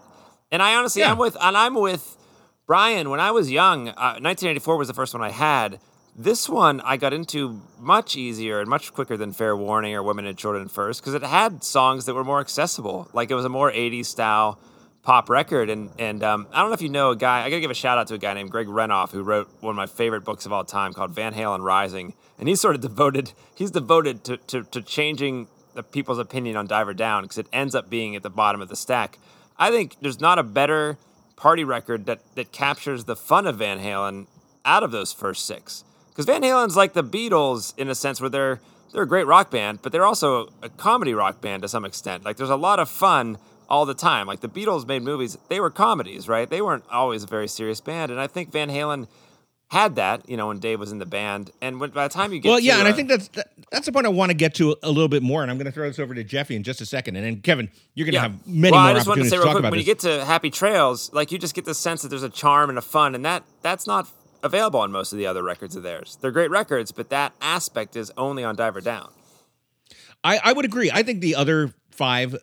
and I honestly, Yeah. I'm with and I'm with Brian. When I was young, uh, 1984 was the first one I had. This one I got into much easier and much quicker than Fair Warning or Women and Children First because it had songs that were more accessible. Like it was a more 80s style pop record. And and um, I don't know if you know a guy. I got to give a shout out to a guy named Greg Renoff who wrote one of my favorite books of all time called Van Halen Rising. And he's sort of devoted. He's devoted to to, to changing the people's opinion on Diver Down because it ends up being at the bottom of the stack. I think there's not a better party record that that captures the fun of Van Halen out of those first six. Because Van Halen's like the Beatles in a sense where they're they're a great rock band, but they're also a comedy rock band to some extent. Like there's a lot of fun all the time. Like the Beatles made movies, they were comedies, right? They weren't always a very serious band, and I think Van Halen had that, you know, when Dave was in the band. And when, by the time you get Well, yeah, to, and I uh, think that's that, that's the point I want to get to a little bit more, and I'm going to throw this over to Jeffy in just a second, and then Kevin, you're going to have many well, more I just wanted to say to real talk quick, about when this. you get to Happy Trails, like you just get the sense that there's a charm and a fun, and that that's not available on most of the other records of theirs. They're great records, but that aspect is only on Diver Down. I, I would agree. I think the other five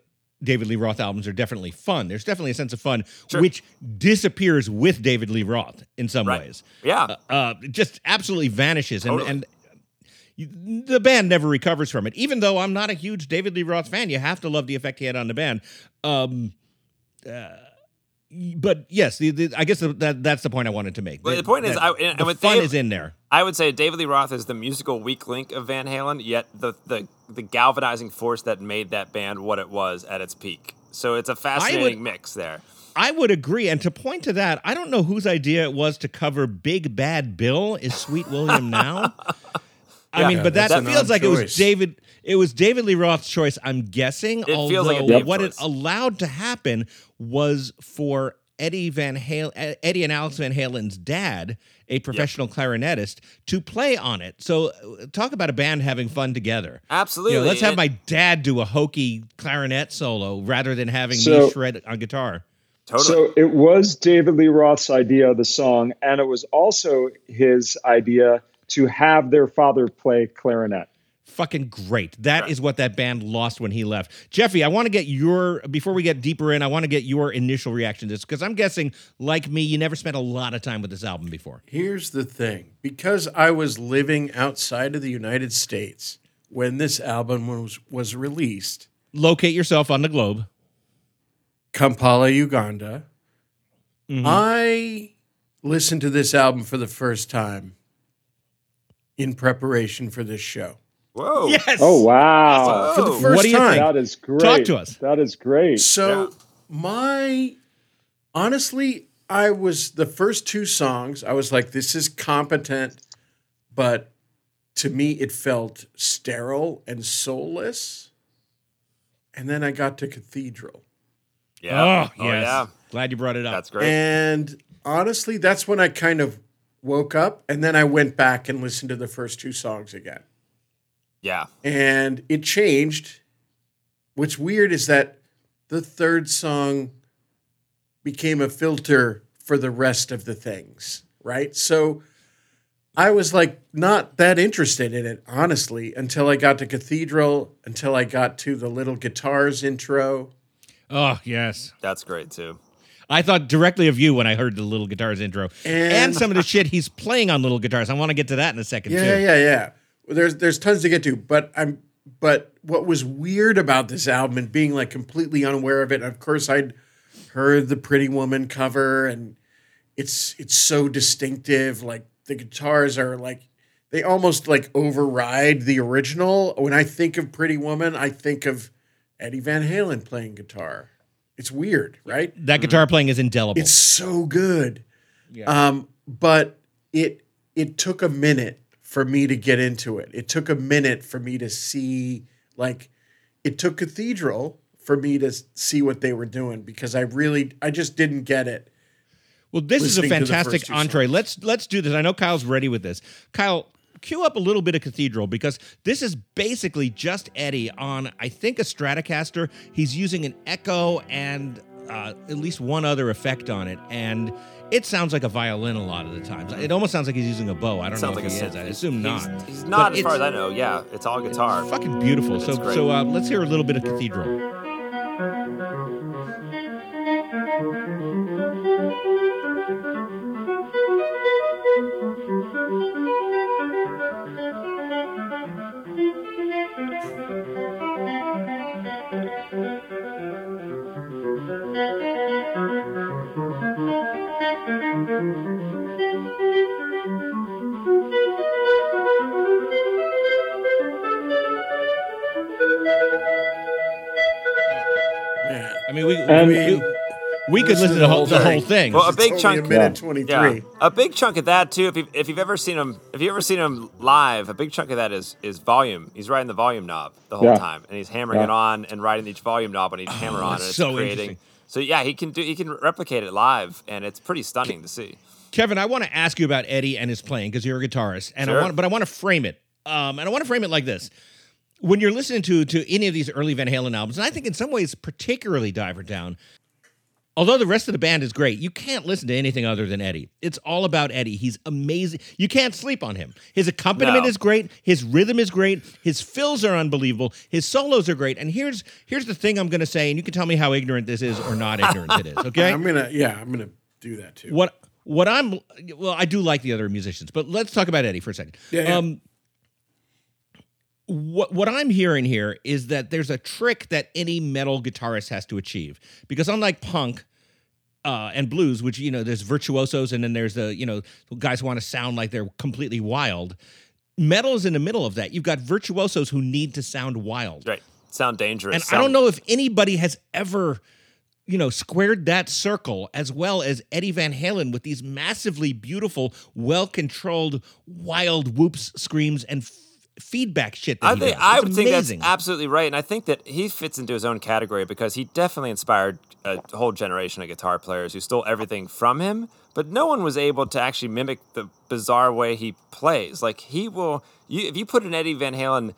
David Lee Roth albums are definitely fun. There's definitely a sense of fun, which disappears with David Lee Roth in some Right. ways. Yeah. Uh, uh, it just absolutely vanishes. And, Totally. and you- the band never recovers from it. Even though I'm not a huge David Lee Roth fan, you have to love the effect he had on the band. Um, uh, but yes, the, the, I guess that that's the point I wanted to make. Well, That- the point is, that I, and the with fun Dave- is in there. I would say David Lee Roth is the musical weak link of Van Halen, yet the the the galvanizing force that made that band what it was at its peak. So it's a fascinating mix there. I would agree. And to point to that, I don't know whose idea it was to cover Big Bad Bill is Sweet William now. <laughs> I Yeah. mean, but that feels odd like it was. David. It was David Lee Roth's choice. I'm guessing. It feels like a although what choice. it allowed to happen was for Eddie Van Halen, Eddie and Alex Van Halen's dad, a professional clarinetist, to play on it. So uh, talk about a band having fun together. Absolutely. You know, let's have And- my dad do a hokey clarinet solo rather than having So- me shred on guitar. Totally. So it was David Lee Roth's idea of the song, and it was also his idea to have their father play clarinet. Fucking great. That is what that band lost when he left. Jeffy, I want to get your before we get deeper in, I want to get your initial reaction to this because I'm guessing, like me, you never spent a lot of time with this album before. Here's the thing because I was living outside of the United States when this album was, was released, Locate yourself on the globe. Kampala, Uganda, Mm-hmm. I listened to this album for the first time in preparation for this show. Whoa. Yes. Oh wow! for the first What do you time. think? That is great. Talk to us. That is great. So my honestly, I was the first two songs. I was like, this is competent, but to me, it felt sterile and soulless. And then I got to Cathedral, Yeah. Oh, oh yes. Oh, yeah. Glad you brought it up. That's great. and honestly, that's when I kind of woke up. And then I went back and listened to the first two songs again. Yeah. and it changed. What's weird is that the third song became a filter for the rest of the things, right? So I was like not that interested in it, honestly, until I got to Cathedral, until I got to the little guitars intro. oh, yes. That's great too. I thought directly of you when I heard the little guitars intro and, And- some of the shit he's playing on little guitars. I want to get to that in a second Yeah, too. yeah, yeah. Well, There's there's tons to get to, but I'm but what was weird about this album and being like completely unaware of it, of course I'd heard the Pretty Woman cover and it's it's so distinctive. Like the guitars are like they almost like override the original. When I think of Pretty Woman, I think of Eddie Van Halen playing guitar. It's weird, right? That guitar playing is indelible. It's so good. Yeah. Um, but it it took a minute for me to get into it. It took a minute for me to see like it took Cathedral for me to see what they were doing because I really I just didn't get it. Well, this is a listening to the fantastic entree. songs. Let's let's do this. I know Kyle's ready with this. Kyle, cue up a little bit of Cathedral because this is basically just Eddie on I think a Stratocaster. He's using an echo and uh, at least one other effect on it, and it sounds like a violin a lot of the times. It almost sounds like he's using a bow. I don't Sounds know if a he is. synth. I assume He's- not. He's, not But as far as I know. Yeah, it's all guitar. Fucking beautiful. So great. so uh, let's hear a little bit of Cathedral. Man. <laughs> I mean, we And- we, we could listen to the whole, the whole thing. Well, a It's big only chunk. a minute Yeah. twenty Yeah, a big chunk of that too. If you if you've ever seen him, if you ever seen him live, a big chunk of that is is volume. He's riding the volume knob the whole Yeah. time, and he's hammering Yeah. it on and riding each volume knob on each oh, hammer on, and it's so creating. So yeah, he can do he can replicate it live, and it's pretty stunning to see. Kevin, I want to ask you about Eddie and his playing because you're a guitarist, and I want, but I want to frame it, um, and I want to frame it like this: when you're listening to to any of these early Van Halen albums, and I think in some ways particularly Diver Down, although the rest of the band is great, you can't listen to anything other than Eddie. It's all about Eddie. He's amazing. You can't sleep on him. His accompaniment No. is great. His rhythm is great. His fills are unbelievable. His solos are great. And here's here's the thing I'm going to say, and you can tell me how ignorant this is or not ignorant it is. Okay, <laughs> I'm gonna yeah, I'm gonna do that too. what what I'm well, I do like the other musicians, but let's talk about Eddie for a second. Yeah, yeah. Um, what what I'm hearing here is that there's a trick that any metal guitarist has to achieve because unlike punk. Uh, and blues, which you know, there's virtuosos, and then there's the you know guys who want to sound like they're completely wild. Metal is in the middle of that. You've got virtuosos who need to sound wild, Right, sound dangerous. and I don't know if anybody has ever, you know, squared that circle as well as Eddie Van Halen with these massively beautiful, well controlled, wild whoops, screams, and feedback shit. That I he think does. I It's would think that's absolutely right, and I think that he fits into his own category because he definitely inspired a whole generation of guitar players who stole everything from him, but no one was able to actually mimic the bizarre way he plays. Like he will, you, if you put an Eddie Van Halen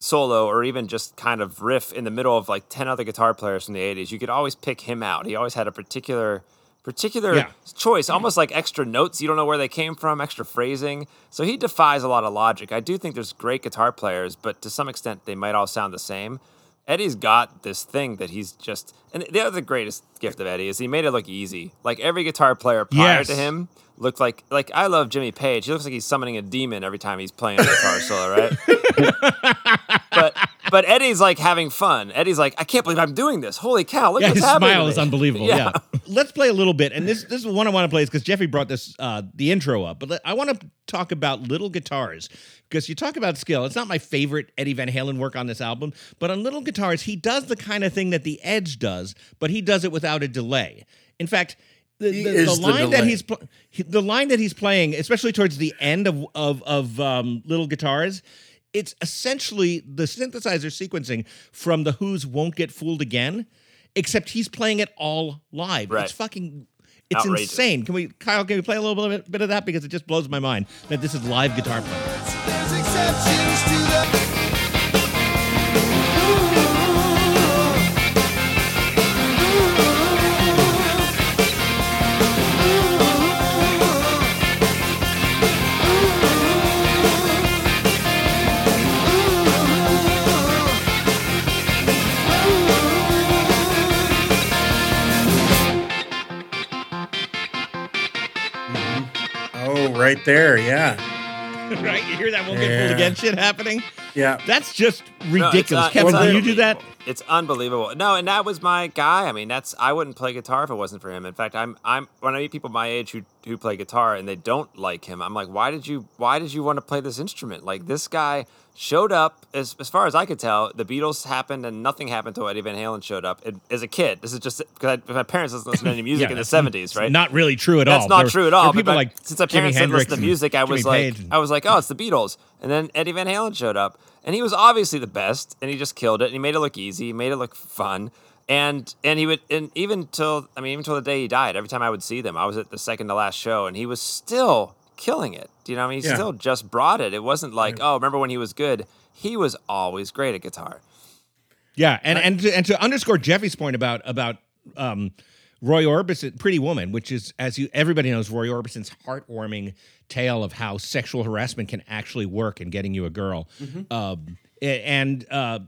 solo or even just kind of riff in the middle of like 10 other guitar players from the 80s you could always pick him out he always had a particular particular Yeah. choice almost like extra notes you don't know where they came from extra phrasing so he defies a lot of logic i do think there's great guitar players but to some extent they might all sound the same eddie's got this thing that he's just and the other greatest gift of eddie is he made it look easy like every guitar player prior Yes. to him looked like like i love jimmy page he looks like he's summoning a demon every time he's playing a guitar solo right <laughs> but but Eddie's like having fun. Eddie's like, I can't believe I'm doing this. Holy cow! Look yeah, what's his happening. smile is unbelievable. Yeah. <laughs> Let's play a little bit. And this this is one I want to play is because Jeffrey brought this uh, the intro up. But let- I want to talk about little guitars because you talk about skill. It's not my favorite Eddie Van Halen work on this album, but on little guitars, he does the kind of thing that the Edge does, but he does it without a delay. In fact. The, the, the the line that he's pl- he- the line that he's playing, especially towards the end of of of um, little guitars, it's essentially the synthesizer sequencing from the Who's "Won't Get Fooled Again," except he's playing it all live. Right. It's fucking. It's Outrageous. insane. Can we, Kyle? Can we play a little bit, bit of that because it just blows my mind that this is live guitar playing. Right there. Yeah. <laughs> right? You hear that "Won't Get Fooled Again" shit happening? Yeah. That's just No, it's, ridiculous. uh, Kevin, you do that? It's unbelievable. No, and that was my guy. I mean, that's I wouldn't play guitar if it wasn't for him. In fact, I'm I'm when I meet people my age who who play guitar and they don't like him, I'm like, why did you why did you want to play this instrument? Like this guy showed up as as far as I could tell, the Beatles happened and nothing happened until Eddie Van Halen showed up. And as a kid, this is just because my parents didn't listen to any <laughs> music Yeah, in the '70s, right? Not really true at all. That's not There- true at all. are but people like since my parents didn't listen to music, I Jimmy was like, Page and- I was like, oh, it's the Beatles. And then Eddie Van Halen showed up, and he was obviously the best, and he just killed it. And he made it look easy, he made it look fun, and and he would, and even till I mean, even till the day he died, every time I would see them, I was at the second to last show, and he was still killing it. Do you know? what I mean, he Yeah. still just brought it. It wasn't like, oh, remember when he was good? He was always great at guitar. Yeah, and and to, and to underscore Jeffy's point about about um, Roy Orbison, Pretty Woman, which is as you everybody knows, Roy Orbison's heartwarming tale of how sexual harassment can actually work in getting you a girl, um, and uh,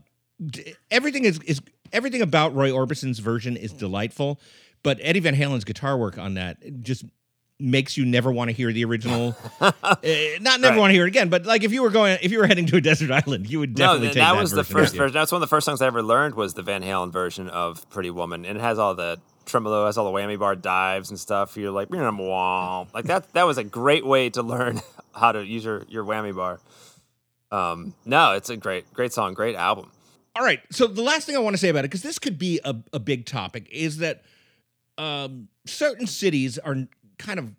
everything is is everything about Roy Orbison's version is delightful, but Eddie Van Halen's guitar work on that just makes you never want to hear the original. uh, <laughs> not never Right. want to hear it again, but like if you were going, if you were heading to a desert island, you would definitely no, take that, that was the first version. That's one of the first songs I ever learned was the Van Halen version of Pretty Woman, and it has all the tremolo, has all the whammy bar dives and stuff. You're like, like that. That was a great way to learn <laughs> how to use your your whammy bar. Um, no, it's a great great song, great album. All right. So the last thing I want to say about it, because this could be a, a big topic, is that um, certain cities are kind of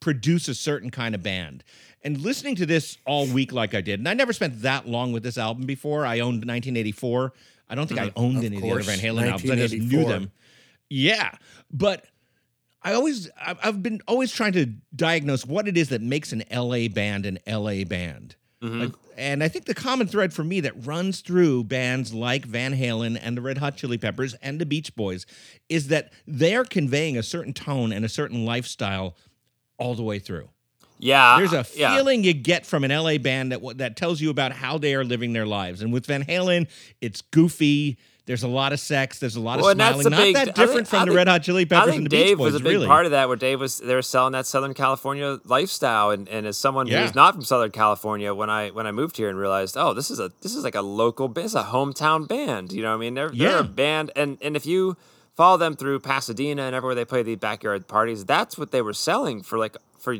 produce a certain kind of band. And listening to this all week like I did, and I never spent that long with this album before. I owned 1984. I don't think I owned Of any course, of the other Van Halen albums. I just knew them. Yeah, but I always I've been always trying to diagnose what it is that makes an LA band an LA band. Mm-hmm. Like, and I think the common thread for me that runs through bands like Van Halen and the Red Hot Chili Peppers and the Beach Boys is that they're conveying a certain tone and a certain lifestyle all the way through. Yeah, There's a yeah. feeling you get from an LA band that that tells you about how they are living their lives. And with Van Halen, it's goofy. There's a lot of sex. There's a lot Well, of smiling. Not big- that different think- from I the think- Red Hot Chili I Peppers think and the Dave Beach Boys. was a big really. part of that, where Dave was they were selling that Southern California lifestyle, and, and as someone Yeah. who's not from Southern California, when I when I moved here and realized, oh, this is a this is like a local, this is a hometown band. You know, what I mean, they're they're a band, and and if you follow them through Pasadena and everywhere they play the backyard parties, that's what they were selling for like for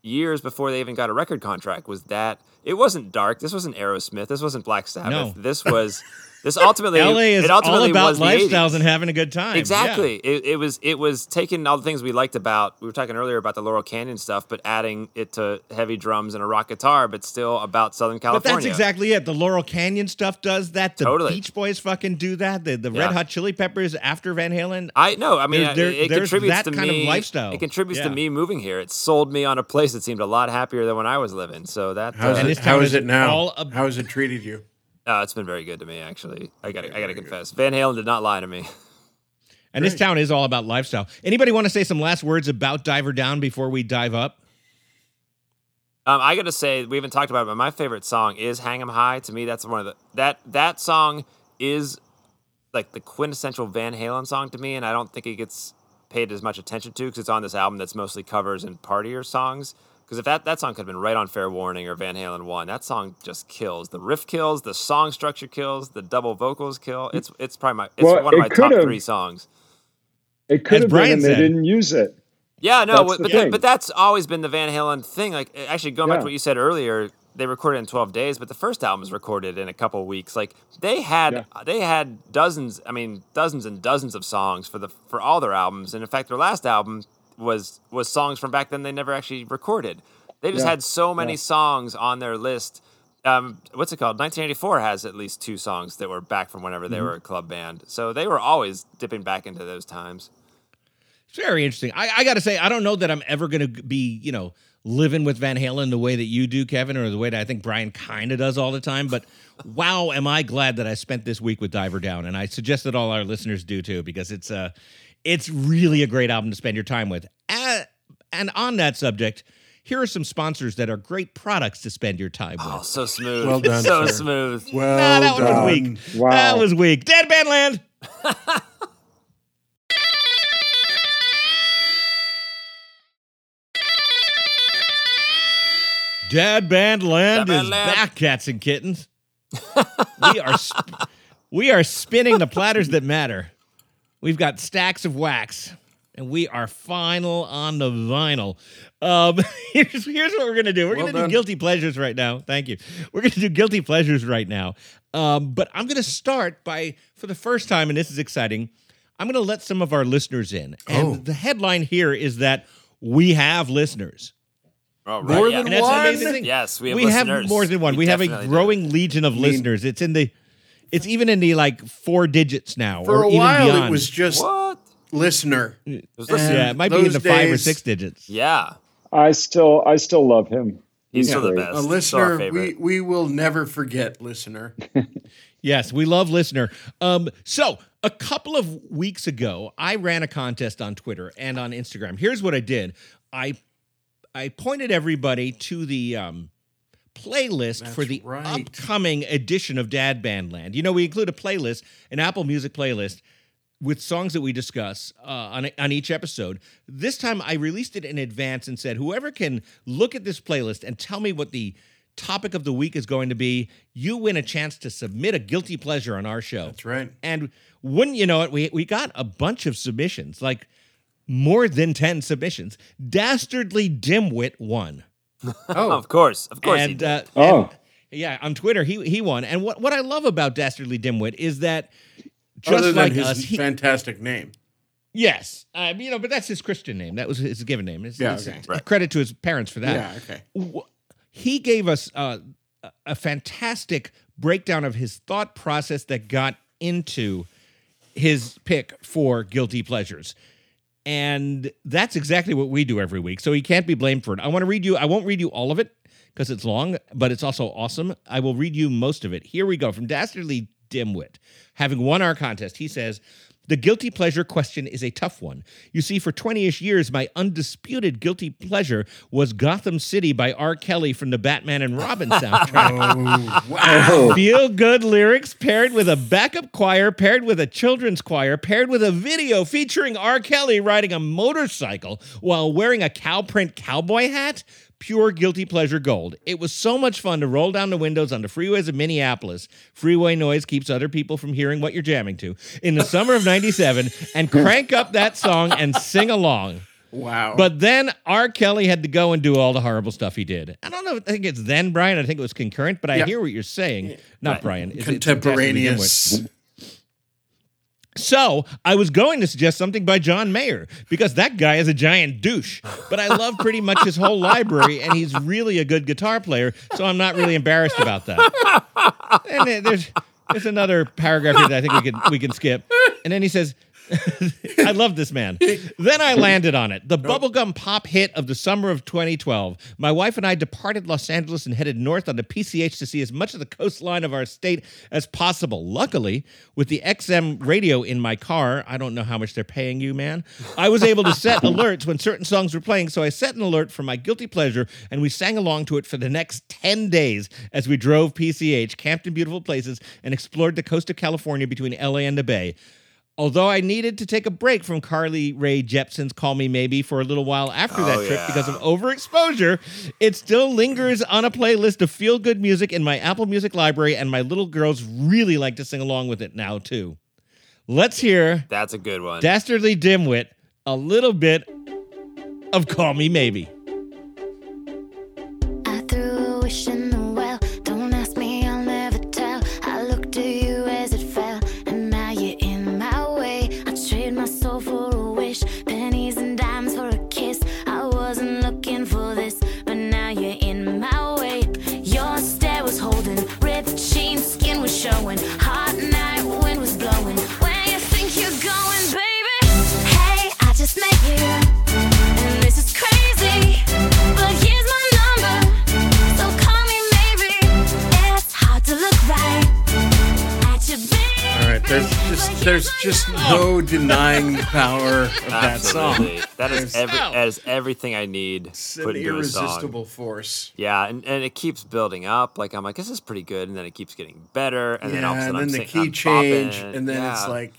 years before they even got a record contract. Was that it wasn't dark? This wasn't Aerosmith. This wasn't Black Sabbath. No. This was. <laughs> This ultimately, LA is it all about was lifestyles and having a good time. Yeah. Exactly. It, it was it was taking all the things we liked about. We were talking earlier about the Laurel Canyon stuff, but adding it to heavy drums and a rock guitar, but still about Southern California. But California. that's exactly it. The Laurel Canyon stuff does that. The Totally. Beach Boys fucking do that. The the Yeah. Red Hot Chili Peppers after Van Halen. I know. I mean, There- there- it, it there's contributes that to kind of me. lifestyle. It contributes Yeah. to me moving here. It sold me on a place that seemed a lot happier than when I was living. So that How's uh, And it, this how town is is it now? all ab- how has it treated you? Uh, it's been very good to me. Actually, I got I got to confess, Van Halen did not lie to me. <laughs> And this town is all about lifestyle. Anybody want to say some last words about Diver Down before we dive up? Um, I got to say, we haven't talked about it, but my favorite song is "Hang 'Em High." To me, that's one of the that that song is like the quintessential Van Halen song to me, and I don't think it gets paid as much attention to because it's on this album that's mostly covers and partier songs. Because if that, that song could have been right on Fair Warning or Van Halen one, that song just kills. The riff kills, the song structure kills, the double vocals kill. It's it's probably my it's Well, one of it my top could've- three songs. It could As have Brian been, and they didn't use it. Yeah, no, That's but the but, but that's always been the Van Halen thing. Like actually, going back to what you said earlier, they recorded in twelve days, but the first album was recorded in a couple weeks. Like they had they had dozens, I mean, dozens and dozens of songs for the for all their albums, and in fact, their last album was was songs from back then they never actually recorded. They just Yeah. had so many Yeah. songs on their list. Um, what's it called? 1984 has at least two songs that were back from whenever they Mm-hmm. were a club band. So they were always dipping back into those times. It's very interesting. I, I got to say, I don't know that I'm ever going to be, you know, living with Van Halen the way that you do, Kevin, or the way that I think Brian kind of does all the time. But <laughs> wow, am I glad that I spent this week with Diver Down, and I suggest that all our listeners do too, because it's uh, it's really a great album to spend your time with. Uh, and on that subject, here are some sponsors that are great products to spend your time with. Oh, so smooth. Well done, so sir. smooth. Well Ah, that one done. was weak. Wow. That was weak. Dead Band Land. <laughs> Dad Band Land Dad Band is Land. back, cats and kittens. we are sp- we are spinning the platters that matter. We've got stacks of wax, and we are final on the vinyl. Um, <laughs> here's, here's what we're gonna do. We're Well gonna do guilty pleasures right now. Thank you. We're gonna do guilty pleasures right now. Um, but I'm gonna start by, for the first time, and this is exciting. I'm gonna let some of our listeners in, and Oh. the headline here is that we have listeners. Oh, right. More yeah. than And that's an one? Yes, we have we have more than one. We, We have a definitely do. growing legion of listeners. It's in the, it's even in the like four digits now, For or a even while, beyond. it was just What? listener. It was listening. yeah, it might be in those the five or six digits. Yeah. I still, I still love him. He's still the best. A listener, we, we will never forget listener. <laughs> Yes, we love listener. Um, so a couple of weeks ago, I ran a contest on Twitter and on Instagram. Here's what I did: I I pointed everybody to the um, playlist for the right. upcoming edition of Dad Band Land. You know, we include a playlist, an Apple Music playlist with songs that we discuss uh, on on each episode. This time, I released it in advance and said, whoever can look at this playlist and tell me what the topic of the week is going to be, you win a chance to submit a guilty pleasure on our show. That's right. And wouldn't you know it, we we got a bunch of submissions, like more than ten submissions. Dastardly Dimwit won. Oh, Of course. Of course. he And, did. uh, Oh. and- yeah, on Twitter he he won. And what what I love about Dastardly Dimwit is that just other than like his us, he, fantastic name. yes, you know, but that's his Christian name. That was his given name. It's, Yeah, it's- okay. it's Credit to his parents for that. Yeah, okay. He gave us uh, a- a fantastic breakdown of his thought process that got into his pick for guilty pleasures. And that's exactly what we do every week. So he can't be blamed for it. I want to read you, I won't read you all of it because it's long, but it's also awesome. I will read you most of it. Here we go from Dastardly Dimwit. Having won our contest, he says, the guilty pleasure question is a tough one. You see, for 20 ish years, my undisputed guilty pleasure was Gotham City by R. Kelly from the Batman and Robin <laughs> soundtrack. Oh, wow. <laughs> Feel good lyrics paired with a backup choir, paired with a children's choir, paired with a video featuring R. Kelly riding a motorcycle while wearing a cow print cowboy hat. Pure guilty pleasure gold. It was so much fun to roll down the windows on the freeways of Minneapolis. Freeway noise keeps other people from hearing what you're jamming to. In the summer of 97, and <laughs> crank up that song and sing along. Wow. But then R. Kelly had to go and do all the horrible stuff he did. I don't know. I think it's then, Brian. I think it was concurrent, but I Yeah. hear what you're saying. Not Right. Brian. It's- it's contemporaneous. So I was going to suggest something by John Mayer because that guy is a giant douche. But I love pretty much his whole library, and he's really a good guitar player. So I'm not really embarrassed about that. And there's there's another paragraph here that I think we can we can skip. And then he says, <laughs> I love this man. Then I landed on it. The bubblegum pop hit of the summer of 2012. My wife and I departed Los Angeles and headed north on the PCH to see as much of the coastline of our state as possible. Luckily, with the XM radio in my car, I don't know how much they're paying you, man. I was able to set <laughs> alerts when certain songs were playing, so I set an alert for my guilty pleasure and we sang along to it for the next 10 days as we drove PCH, camped in beautiful places, and explored the coast of California between LA and the Bay. Although I needed to take a break from Carly Rae Jepsen's Call Me Maybe for a little while after that Oh, trip because of overexposure, it still lingers on a playlist of feel good music in my Apple Music library, and my little girls really like to sing along with it now, too. Let's hear That's a good one. Dastardly Dimwit, a little bit of Call Me Maybe. There's just no oh. denying the power of that song. That is every oh. that is everything I need It's put an into a song. irresistible force. Yeah, and, and it keeps building up. Like I'm like, this is pretty good, and then it keeps getting better, and then all of a sudden and I'm the sing- key I'm change, bopping, and then it's yeah. like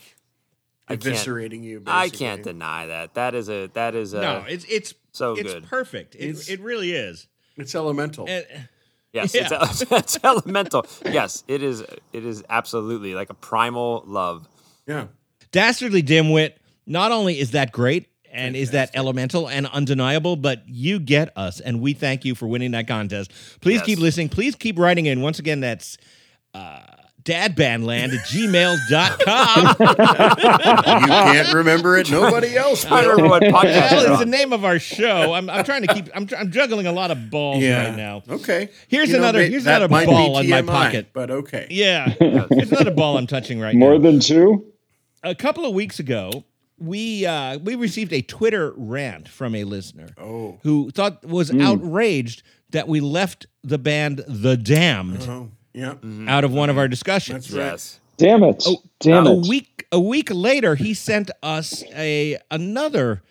I can't- eviscerating you. I can't deny that. That is a that is a no, it's it's so it's good. perfect. It, It's- it really is. It's elemental. And- Yes, Yeah. it's, <laughs> it's elemental. Yes, it is. It is absolutely like a primal love. Yeah. Dastardly Dimwit, not only is that great and is that elemental and undeniable, but you get us, and we thank you for winning that contest. Please Yes. keep listening. Please keep writing in. Once again, that's uh, dadbandland at gmail.com. <laughs> You can't remember it. Nobody else I don't will. remember what podcast. well, it's the name of our show. I'm, I'm trying to keep, I'm, I'm juggling a lot of balls Yeah. right now. Okay. Here's You another- may- here's that another might be ball in my pocket. But okay. Yeah. It's not a ball I'm touching right More now. More than two? A couple of weeks ago, we uh, we received a Twitter rant from a listener Oh. who thought was hmm. outraged that we left the band The Damned Oh. Yeah. Mm-hmm. out of one of our discussions. That's right. Yes. Damn it. Oh, Damn a it. week a week later, he sent us a another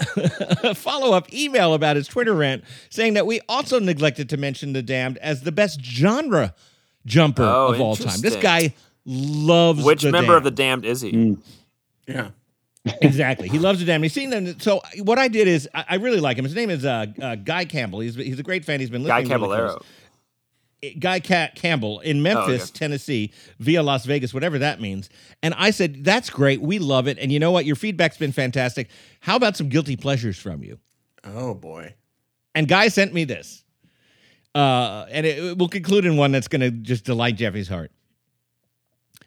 <laughs> follow up email about his Twitter rant, saying that we also neglected to mention The Damned as the best genre jumper Oh, of all time. This guy loves Which the member of the Damned. damned is he? Mm. Yeah. exactly. He loves the damned. He's seen them. So what I did is I, I really like him. His name is uh, uh, Guy Campbell. He's he's a great fan. He's been Guy listening. really Caballero. close. Guy Cat Campbell in Memphis, Oh, okay. Tennessee, via Las Vegas, whatever that means. And I said, "That's great. We love it. And you know what? Your feedback's been fantastic. How about some guilty pleasures from you?" Oh boy. And Guy sent me this, uh, and it, it will conclude in one that's going to just delight Jeffy's heart.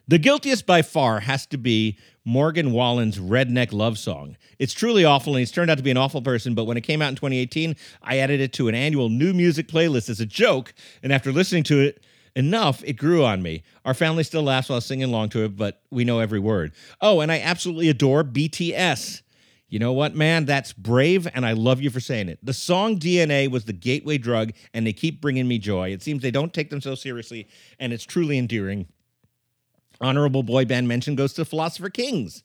The guiltiest by far has to be Morgan Wallen's Redneck Love Song. It's truly awful, and he's turned out to be an awful person, but when it came out in 2018, I added it to an annual new music playlist as a joke, and after listening to it enough, it grew on me. Our family still laughs while singing along to it, but we know every word. Oh, and I absolutely adore BTS. You know what, man? That's brave, and I love you for saying it. The song DNA was the gateway drug, and they keep bringing me joy. It seems they don't take them so seriously, and it's truly endearing. Honorable boy band mention goes to Philosopher Kings.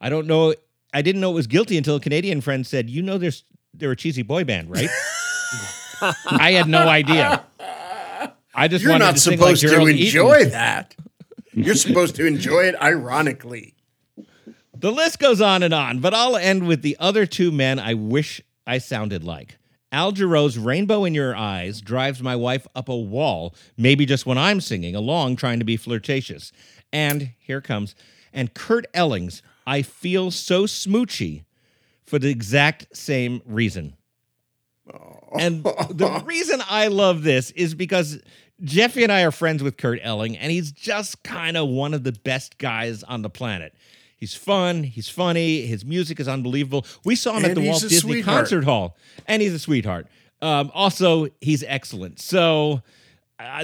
I don't know. I didn't know it was guilty until a Canadian friend said, "You know, there's they're a cheesy boy band, right?" <laughs> I had no idea. I just You're not to supposed like to enjoy Eaton. that. You're supposed to enjoy it ironically. The list goes on and on, but I'll end with the other two men I wish I sounded like. Al Jarreau's Rainbow in Your Eyes drives my wife up a wall, maybe just when I'm singing along trying to be flirtatious. And here comes, and Kurt Elling's I Feel So Smoochy for the exact same reason. And the <laughs> reason I love this is because Jeffy and I are friends with Kurt Elling, and he's just kind of one of the best guys on the planet. He's fun, he's funny, his music is unbelievable. We saw him at the Walt Disney sweetheart. Concert Hall, and he's a sweetheart. Um, also, he's excellent. So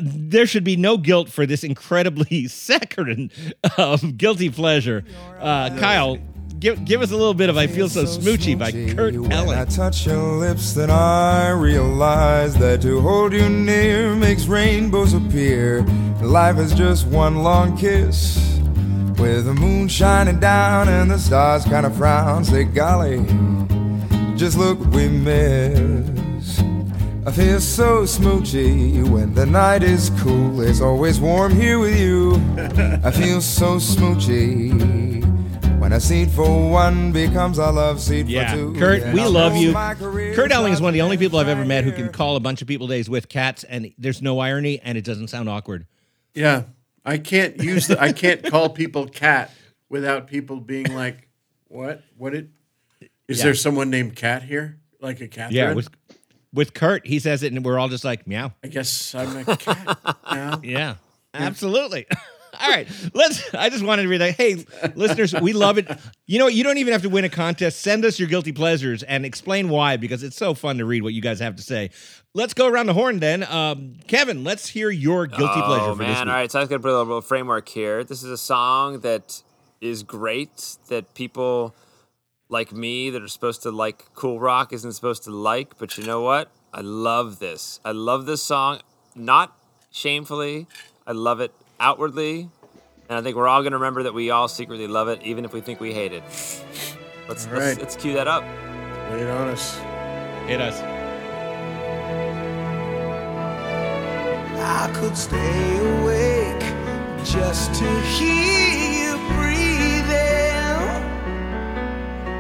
there should be no guilt for this incredibly <laughs> saccharine um, guilty pleasure. Uh, Kyle, give, give us a little bit of I Feel So Smoochy by Kurt When I touch your lips, then I realize that to hold you near makes rainbows appear. Life is just one long kiss. With the moon shining down and the stars kind of frown. Say, golly, just look we miss. I feel so smoochy when the night is cool. It's always warm here with you. <laughs> I feel so smoochy When a seat for one becomes a love seat Yeah, for two. Kurt, Yeah. we love you. Kurt Elling is one of the only people I've ever met who can call a bunch of people days with cats, and there's no irony, and it doesn't sound awkward. Yeah, I can't use the. I can't call people cat without people being like, "What? What did? Is Yeah. there someone named Cat here? Like a Catherine? Yeah, with with Kurt, he says it, and we're all just like meow. I guess I'm a cat now. <laughs> Yeah, absolutely. <laughs> All right, let's. I just wanted to read that. Hey, listeners, we love it. You know, what? you don't even have to win a contest. Send us your guilty pleasures and explain why, because it's so fun to read what you guys have to say. Let's go around the horn then. Um, Kevin, let's hear your guilty oh, pleasure for man. this week. All right, so I was going to put a little framework here. This is a song that is great that people like me that are supposed to like cool rock isn't supposed to like. But you know what? I love this. I love this song, not shamefully. I love it outwardly. And I think we're all going to remember that we all secretly love it, even if we think we hate it. Let's, All let's, let's cue that up. Lay it on us. Hit us. I could stay awake just to hear you breathing.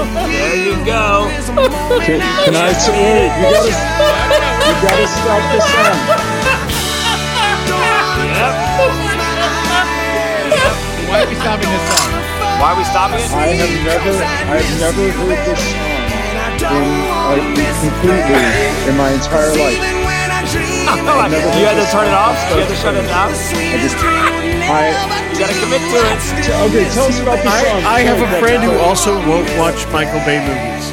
There you go. is a moment Can, can I say, wait, you gotta, you gotta stop the song. Why are we stopping this song? Why are we stopping it? I have never, I have never heard this song in, uh, completely in my entire life. You had to turn it off? You had to shut it down? I just, I, You gotta commit to it. okay, tell us about the song. I, I have a friend who also won't watch Michael Bay movies.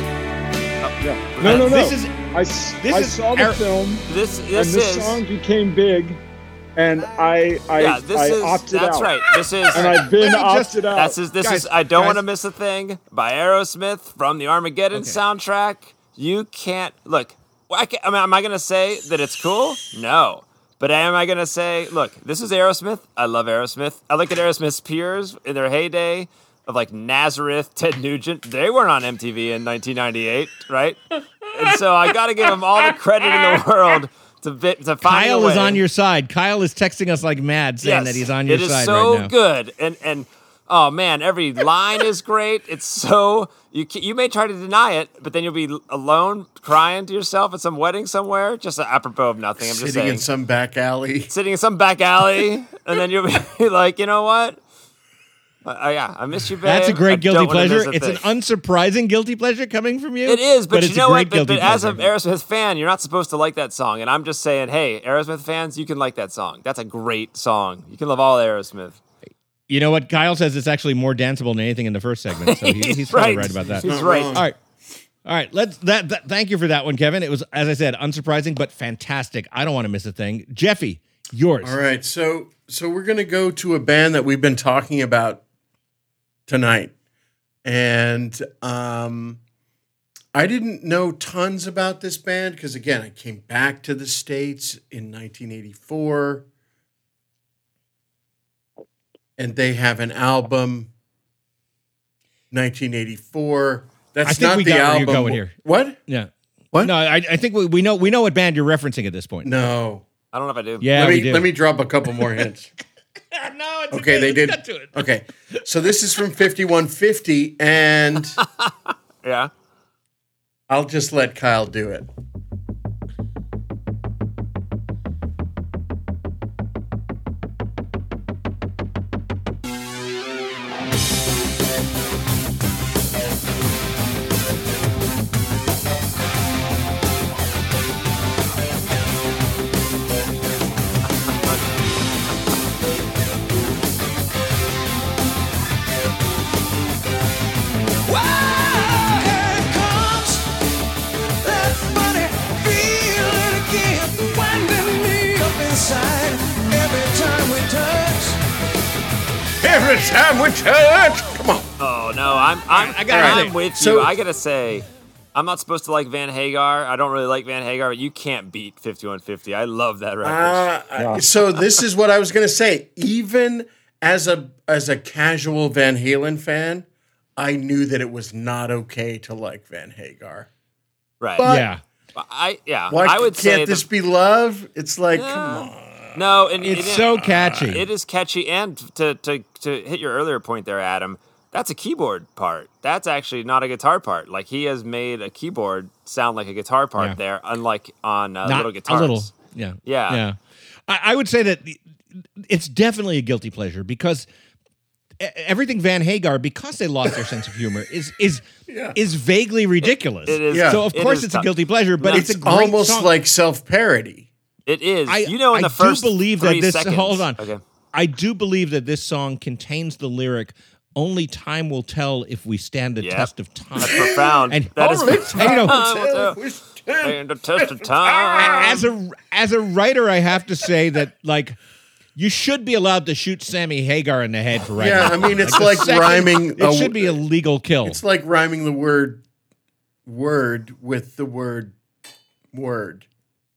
Yeah. No, uh, no, no. This is- I, s- this I is saw the our- film, This and this this is song became big, and I, I, yeah. This I is opted that's out. right. This is And I've been just- opted out. That's is, this Guys, is I don't want to miss a thing by Aerosmith from the Armageddon Okay. soundtrack. You can't look. I, can, I mean, am I gonna say that it's cool? No. But am I gonna say, look, this is Aerosmith. I love Aerosmith. I look at Aerosmith's peers in their heyday of like Nazareth, Ted Nugent. They weren't on MTV in 1998, right? and so I got to give them all the credit in the <laughs> world to bit to find a Kyle is on your side. Kyle is texting us like mad, saying Yes, that he's on your side. It is side so right now. good, and and oh man, every line is great. It's so you you may try to deny it, but then you'll be alone crying to yourself at some wedding somewhere, just apropos of nothing. I'm just Sitting saying, in some back alley. <laughs> sitting in some back alley, and then you'll be <laughs> like, you know what? Uh, yeah, I miss you, babe. That's a great guilty don't wanna miss pleasure. a It's an unsurprising guilty pleasure coming from you. It is, but, it's you a know great what? But, but as an. Aerosmith fan, you're not supposed to like that song. And I'm just saying, hey, Aerosmith fans, you can like that song. That's a great song. You can love all Aerosmith. You know what? Kyle says it's actually more danceable than anything in the first segment. So he, <laughs> He's he's probably right. right about that. He's right. All right. All right. Let's that, that. Thank you for that one, Kevin. It was, as I said, unsurprising but fantastic. I don't want to miss a thing. Jeffy, yours. All right, so so we're gonna go to a band that we've been talking about tonight, and um, I didn't know tons about this band because again, I came back to the states in 1984, and they have an album, 1984. That's I think not we the got where album. you're going here. What? Yeah. What? No, I, I think we, we know we know what band you're referencing at this point. No. I don't know if I do. Yeah, let we me do. let me drop a couple more hints. <laughs> no, it's Okay, they did. Let's get to it. Okay, so this is from 5150, and <laughs> Yeah. I'll just let Kyle do it. I'm I'm I gotta I'm say- with so- you. I gotta say, I'm not supposed to like Van Hagar. I don't really like Van Hagar, but you can't beat 5150. I love that record. Uh, I- So this is what I was gonna say. Even as a as a casual Van Halen fan, I knew that it was not okay to like Van Hagar. right. but- yeah. I yeah. Why I would can't say this the, be love? It's like, come on. no, and It's it- so catchy. It is catchy, and to to to hit your earlier point there, Adam. That's a keyboard part. That's actually not a guitar part. Like he has made a keyboard sound like a guitar part Yeah. there, unlike on uh, little guitars. a little. Yeah. Yeah. Yeah. I, I would say that it's definitely a guilty pleasure because everything Van Hagar, because they lost their sense of humor, is is Yeah. is vaguely ridiculous. It is- Yeah. So of it course is it's a guilty pleasure, but No. it's, It's a great almost song. like self parody. It is. I, you know, in I the first do believe that this. <laughs> seconds. Hold on. Okay. I do believe that this song contains the lyric. Only time will tell if we stand a Yep. test of time. That's profound. And- that is Only And, you know, time will tell. Stand the test of time. as a as a writer, I have to say that like you should be allowed to shoot Sammy Hagar in the head for writing. Yeah, it. I mean, it's the like second- rhyming It a- should be a legal kill. It's like rhyming the word word with the word word.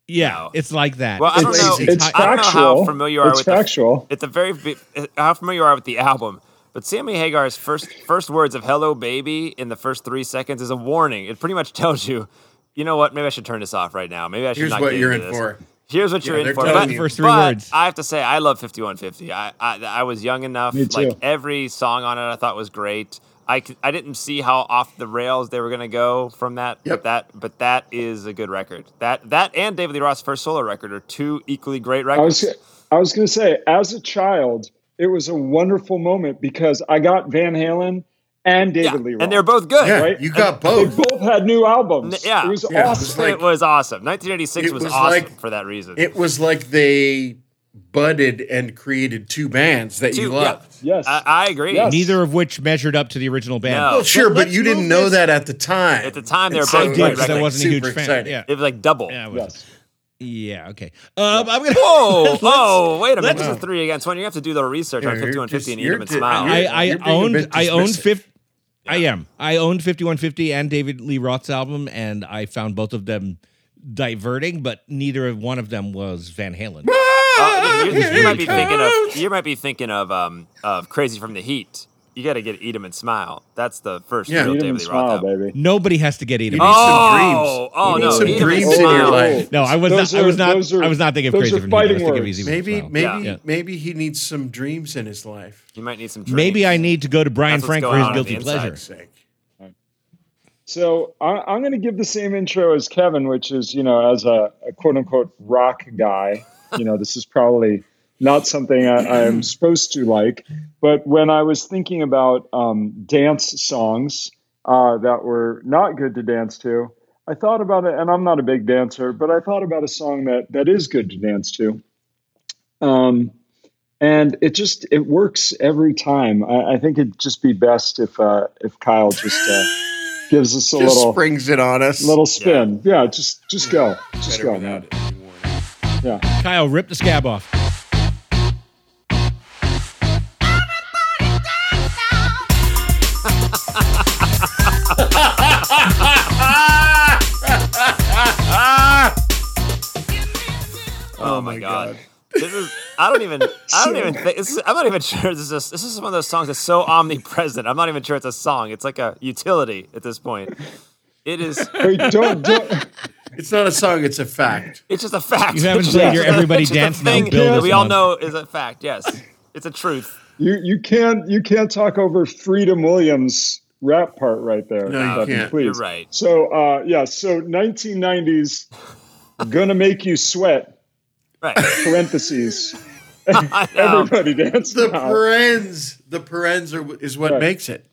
yeah, it's like that. Well, I don't It's- know. it's I don't know how familiar you are It's with factual. The, at the very uh, how familiar you are with the album. But Sammy Hagar's first first words of "Hello, baby" in the first three seconds is a warning. It pretty much <laughs> tells you, you know what? Maybe I should turn this off right now. Maybe I should Here's not what get you're into in this. for. Here's what Yeah, you're in for. But, you. First three but words. I have to say, I love 5150. I, I I was young enough. Me too. Like every song on it, I thought was great. I, I didn't see how off the rails they were gonna go from that. Yep. But that but that is a good record. That that and David Lee Roth's first solo record are two equally great I records. was I was going to say, as a child, it was a wonderful moment because I got Van Halen and David yeah, Lee Roth. and they're both good. Yeah, Right? you got they both. They both had new albums. Yeah. it was Yeah, it was awesome. like- it was awesome. 1986 was, was awesome like- for that reason. It was like they budded and created two bands that you Two- yeah. loved. yes, I, I agree. Yes. Neither of which measured up to the original band. No. Well, sure, but let's you didn't know this- that at the time. At the time, they were both so great it was, records. I wasn't a huge fan. exciting. Yeah. It was like double. Yeah, it was- yes. Yeah, okay. Um, I'm gonna. Whoa, <laughs> Let's- oh, wait a minute. let's- This is three against one. You have to do the research Yeah, on 5150 and eat you're them and smile. I, I you're being a owned bit I owned dismissive. 50 I am. I owned 5150 and David Lee Roth's album and I found both of them diverting, but neither of one of them was Van Halen. You, you- you might be thinking of you might be thinking of um of Crazy from the Heat. You got to get Eat 'em and Smile. That's the first Yeah. real Eat 'em David and Lee Roth smile, album. baby. Nobody has to get eaten. You need some Oh, dreams. oh, you need no, some Eat 'em and dreams in your life. No, I was Those not. I was not. are- I was not thinking of crazy are from the Heat. I was fighting thinking words. Easy with a Maybe, maybe, Yeah. maybe he needs some dreams in his life. You might need some dreams. Maybe I need to go to Brian That's Frank for his on on guilty pleasure. Sake. So I, I'm going to give the same intro as Kevin, which is, you know, as a, a quote unquote rock guy, you know, this is probably not something I, I am <clears throat> supposed to like. But when I was thinking about um, dance songs uh, that were not good to dance to, I thought about it, and I'm not a big dancer, but I thought about a song that that is good to dance to. Um, and it just it works every time. I, I think it'd just be best if uh, if Kyle just uh, gives us a Just little springs it on us. little spin. Yeah, just just go, just Better go, man. Yeah. Kyle, rip the scab off. My god. This is I don't even I don't even think this is, I'm not even sure this is this is one of those songs that's so omnipresent. I'm not even sure it's a song. It's like a utility at this point. It is Wait, don't don't. It's not a song; it's a fact. it's just a fact. You haven't played your Everybody it's just a Dance Now thing bill that we all know is a fact. Yes. It's a truth. You you can't you can't talk over Freedom Williams rap part right there. No, you Stephanie, can't. Please. You're right. So uh, yeah, so 1990s, gonna make you sweat. Right. <laughs> Parentheses. <laughs> Everybody dance The now. parens, the parens are, is what Right. makes it.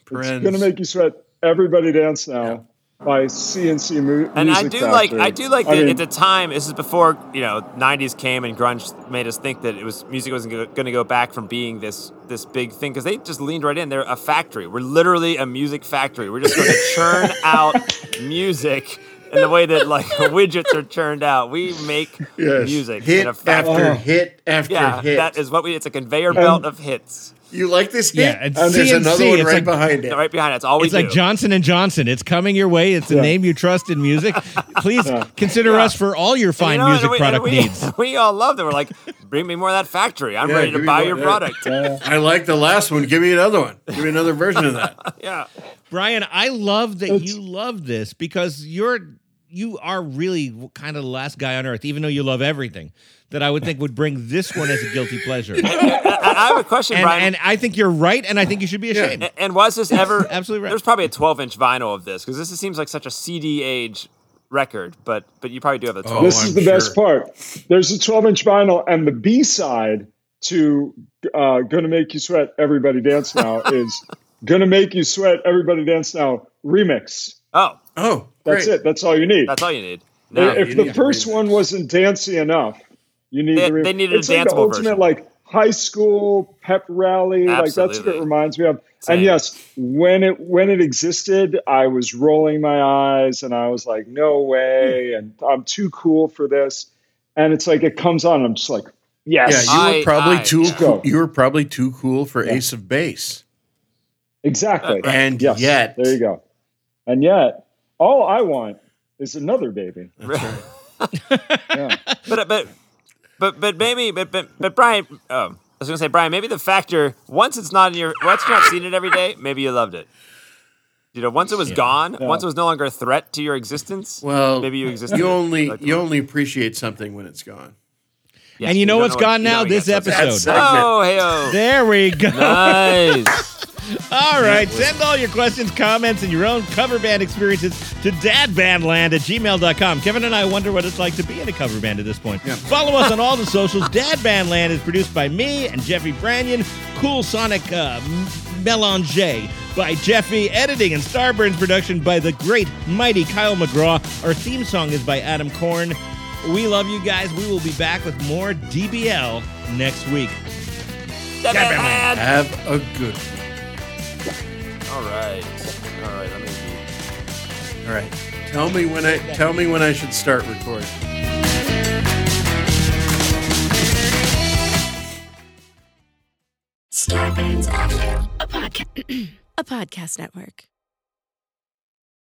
It's Parens. gonna make you sweat. Everybody dance now by CNC Mu- And I Music do like I do like I that mean, at the time. This is before you know '90s came and grunge made us think that it was music wasn't going to go back from being this this big thing because they just leaned right in. They're a factory. We're literally a music factory. We're just going <laughs> to churn out music in the way that like widgets are churned out. We make Yes. music hit in a factory. after hit after yeah, hit. that is what we. It's a conveyor belt of hits. You like this hit? Yeah, and and oh, there's another one right like- behind it. Right behind it. It's always it's do. like Johnson and Johnson. It's coming your way. It's a Yeah. name you trust in music. Please consider us for all your fine you know, music we, product we, needs. <laughs> We all love them. We're like, bring me more of that factory. I'm Yeah, ready to buy more- your yeah. product. I like the last one. Give me another one. Give me another version of that. <laughs> yeah. Brian, I love that you love this because you're you are really kind of the last guy on earth, even though you love everything. That I would think would bring this one as a guilty pleasure. <laughs> I, I have a question, and, Brian. and I think you're right, and I think you should be ashamed. And, and was this ever <laughs> Absolutely right. There's probably a 12 inch vinyl of this because this seems like such a CD age record, but but you probably do have a 12. this is the best part. There's a 12 inch vinyl, and the B side to uh, "Gonna Make You Sweat, Everybody Dance Now" is "Gonna Make You Sweat, Everybody Dance Now" remix. Oh, Oh, That's great. it. That's all you need. that's all you need. No, if you the need first one wasn't dancey enough, you need They- the re- they needed a it's like the ultimate version. like high school pep rally. Like that's what it reminds me of. Same. And yes, when it when it existed, I was rolling my eyes and I was like, no way, hmm. and I'm too cool for this. And it's like it comes on, I'm just like, yes, Yeah, you I- were probably I- too yeah. cool. You were probably too cool for Ace of Base. exactly. Uh, and yes, yet, there you go. And yet, all I want is another baby. <laughs> Yeah. but but but but maybe but but but Brian. Oh, I was gonna say Brian. Maybe the factor once it's not in your once you're not seeing it every day, maybe you loved it. You know, once it was gone, Yeah. once it was no longer a threat to your existence. well, maybe you existed. You only like- you only appreciate something when it's gone. Yeah, and you know don't what's what- gone you now? don't This get episode. <laughs> Oh, hey, oh. There we go. Nice. All right. Send all your questions, comments, and your own cover band experiences to dadbandland at gmail.com. Kevin and I wonder what it's like to be in a cover band at this point. Follow us on all the socials. Dadbandland is produced by me and Jeffy Branyon. Cool Sonic uh, M- Melange by Jeffy. Editing and Starburns production by the great, mighty Kyle McGraw. Our theme song is by Adam Korn. We love you guys. We will be back with more DBL next week. Dadbandland. Have a good. All right. All right. Let me. All right. Tell me when I tell me when I should start recording. Starburns Audio, a podcast, <clears throat> a podcast network.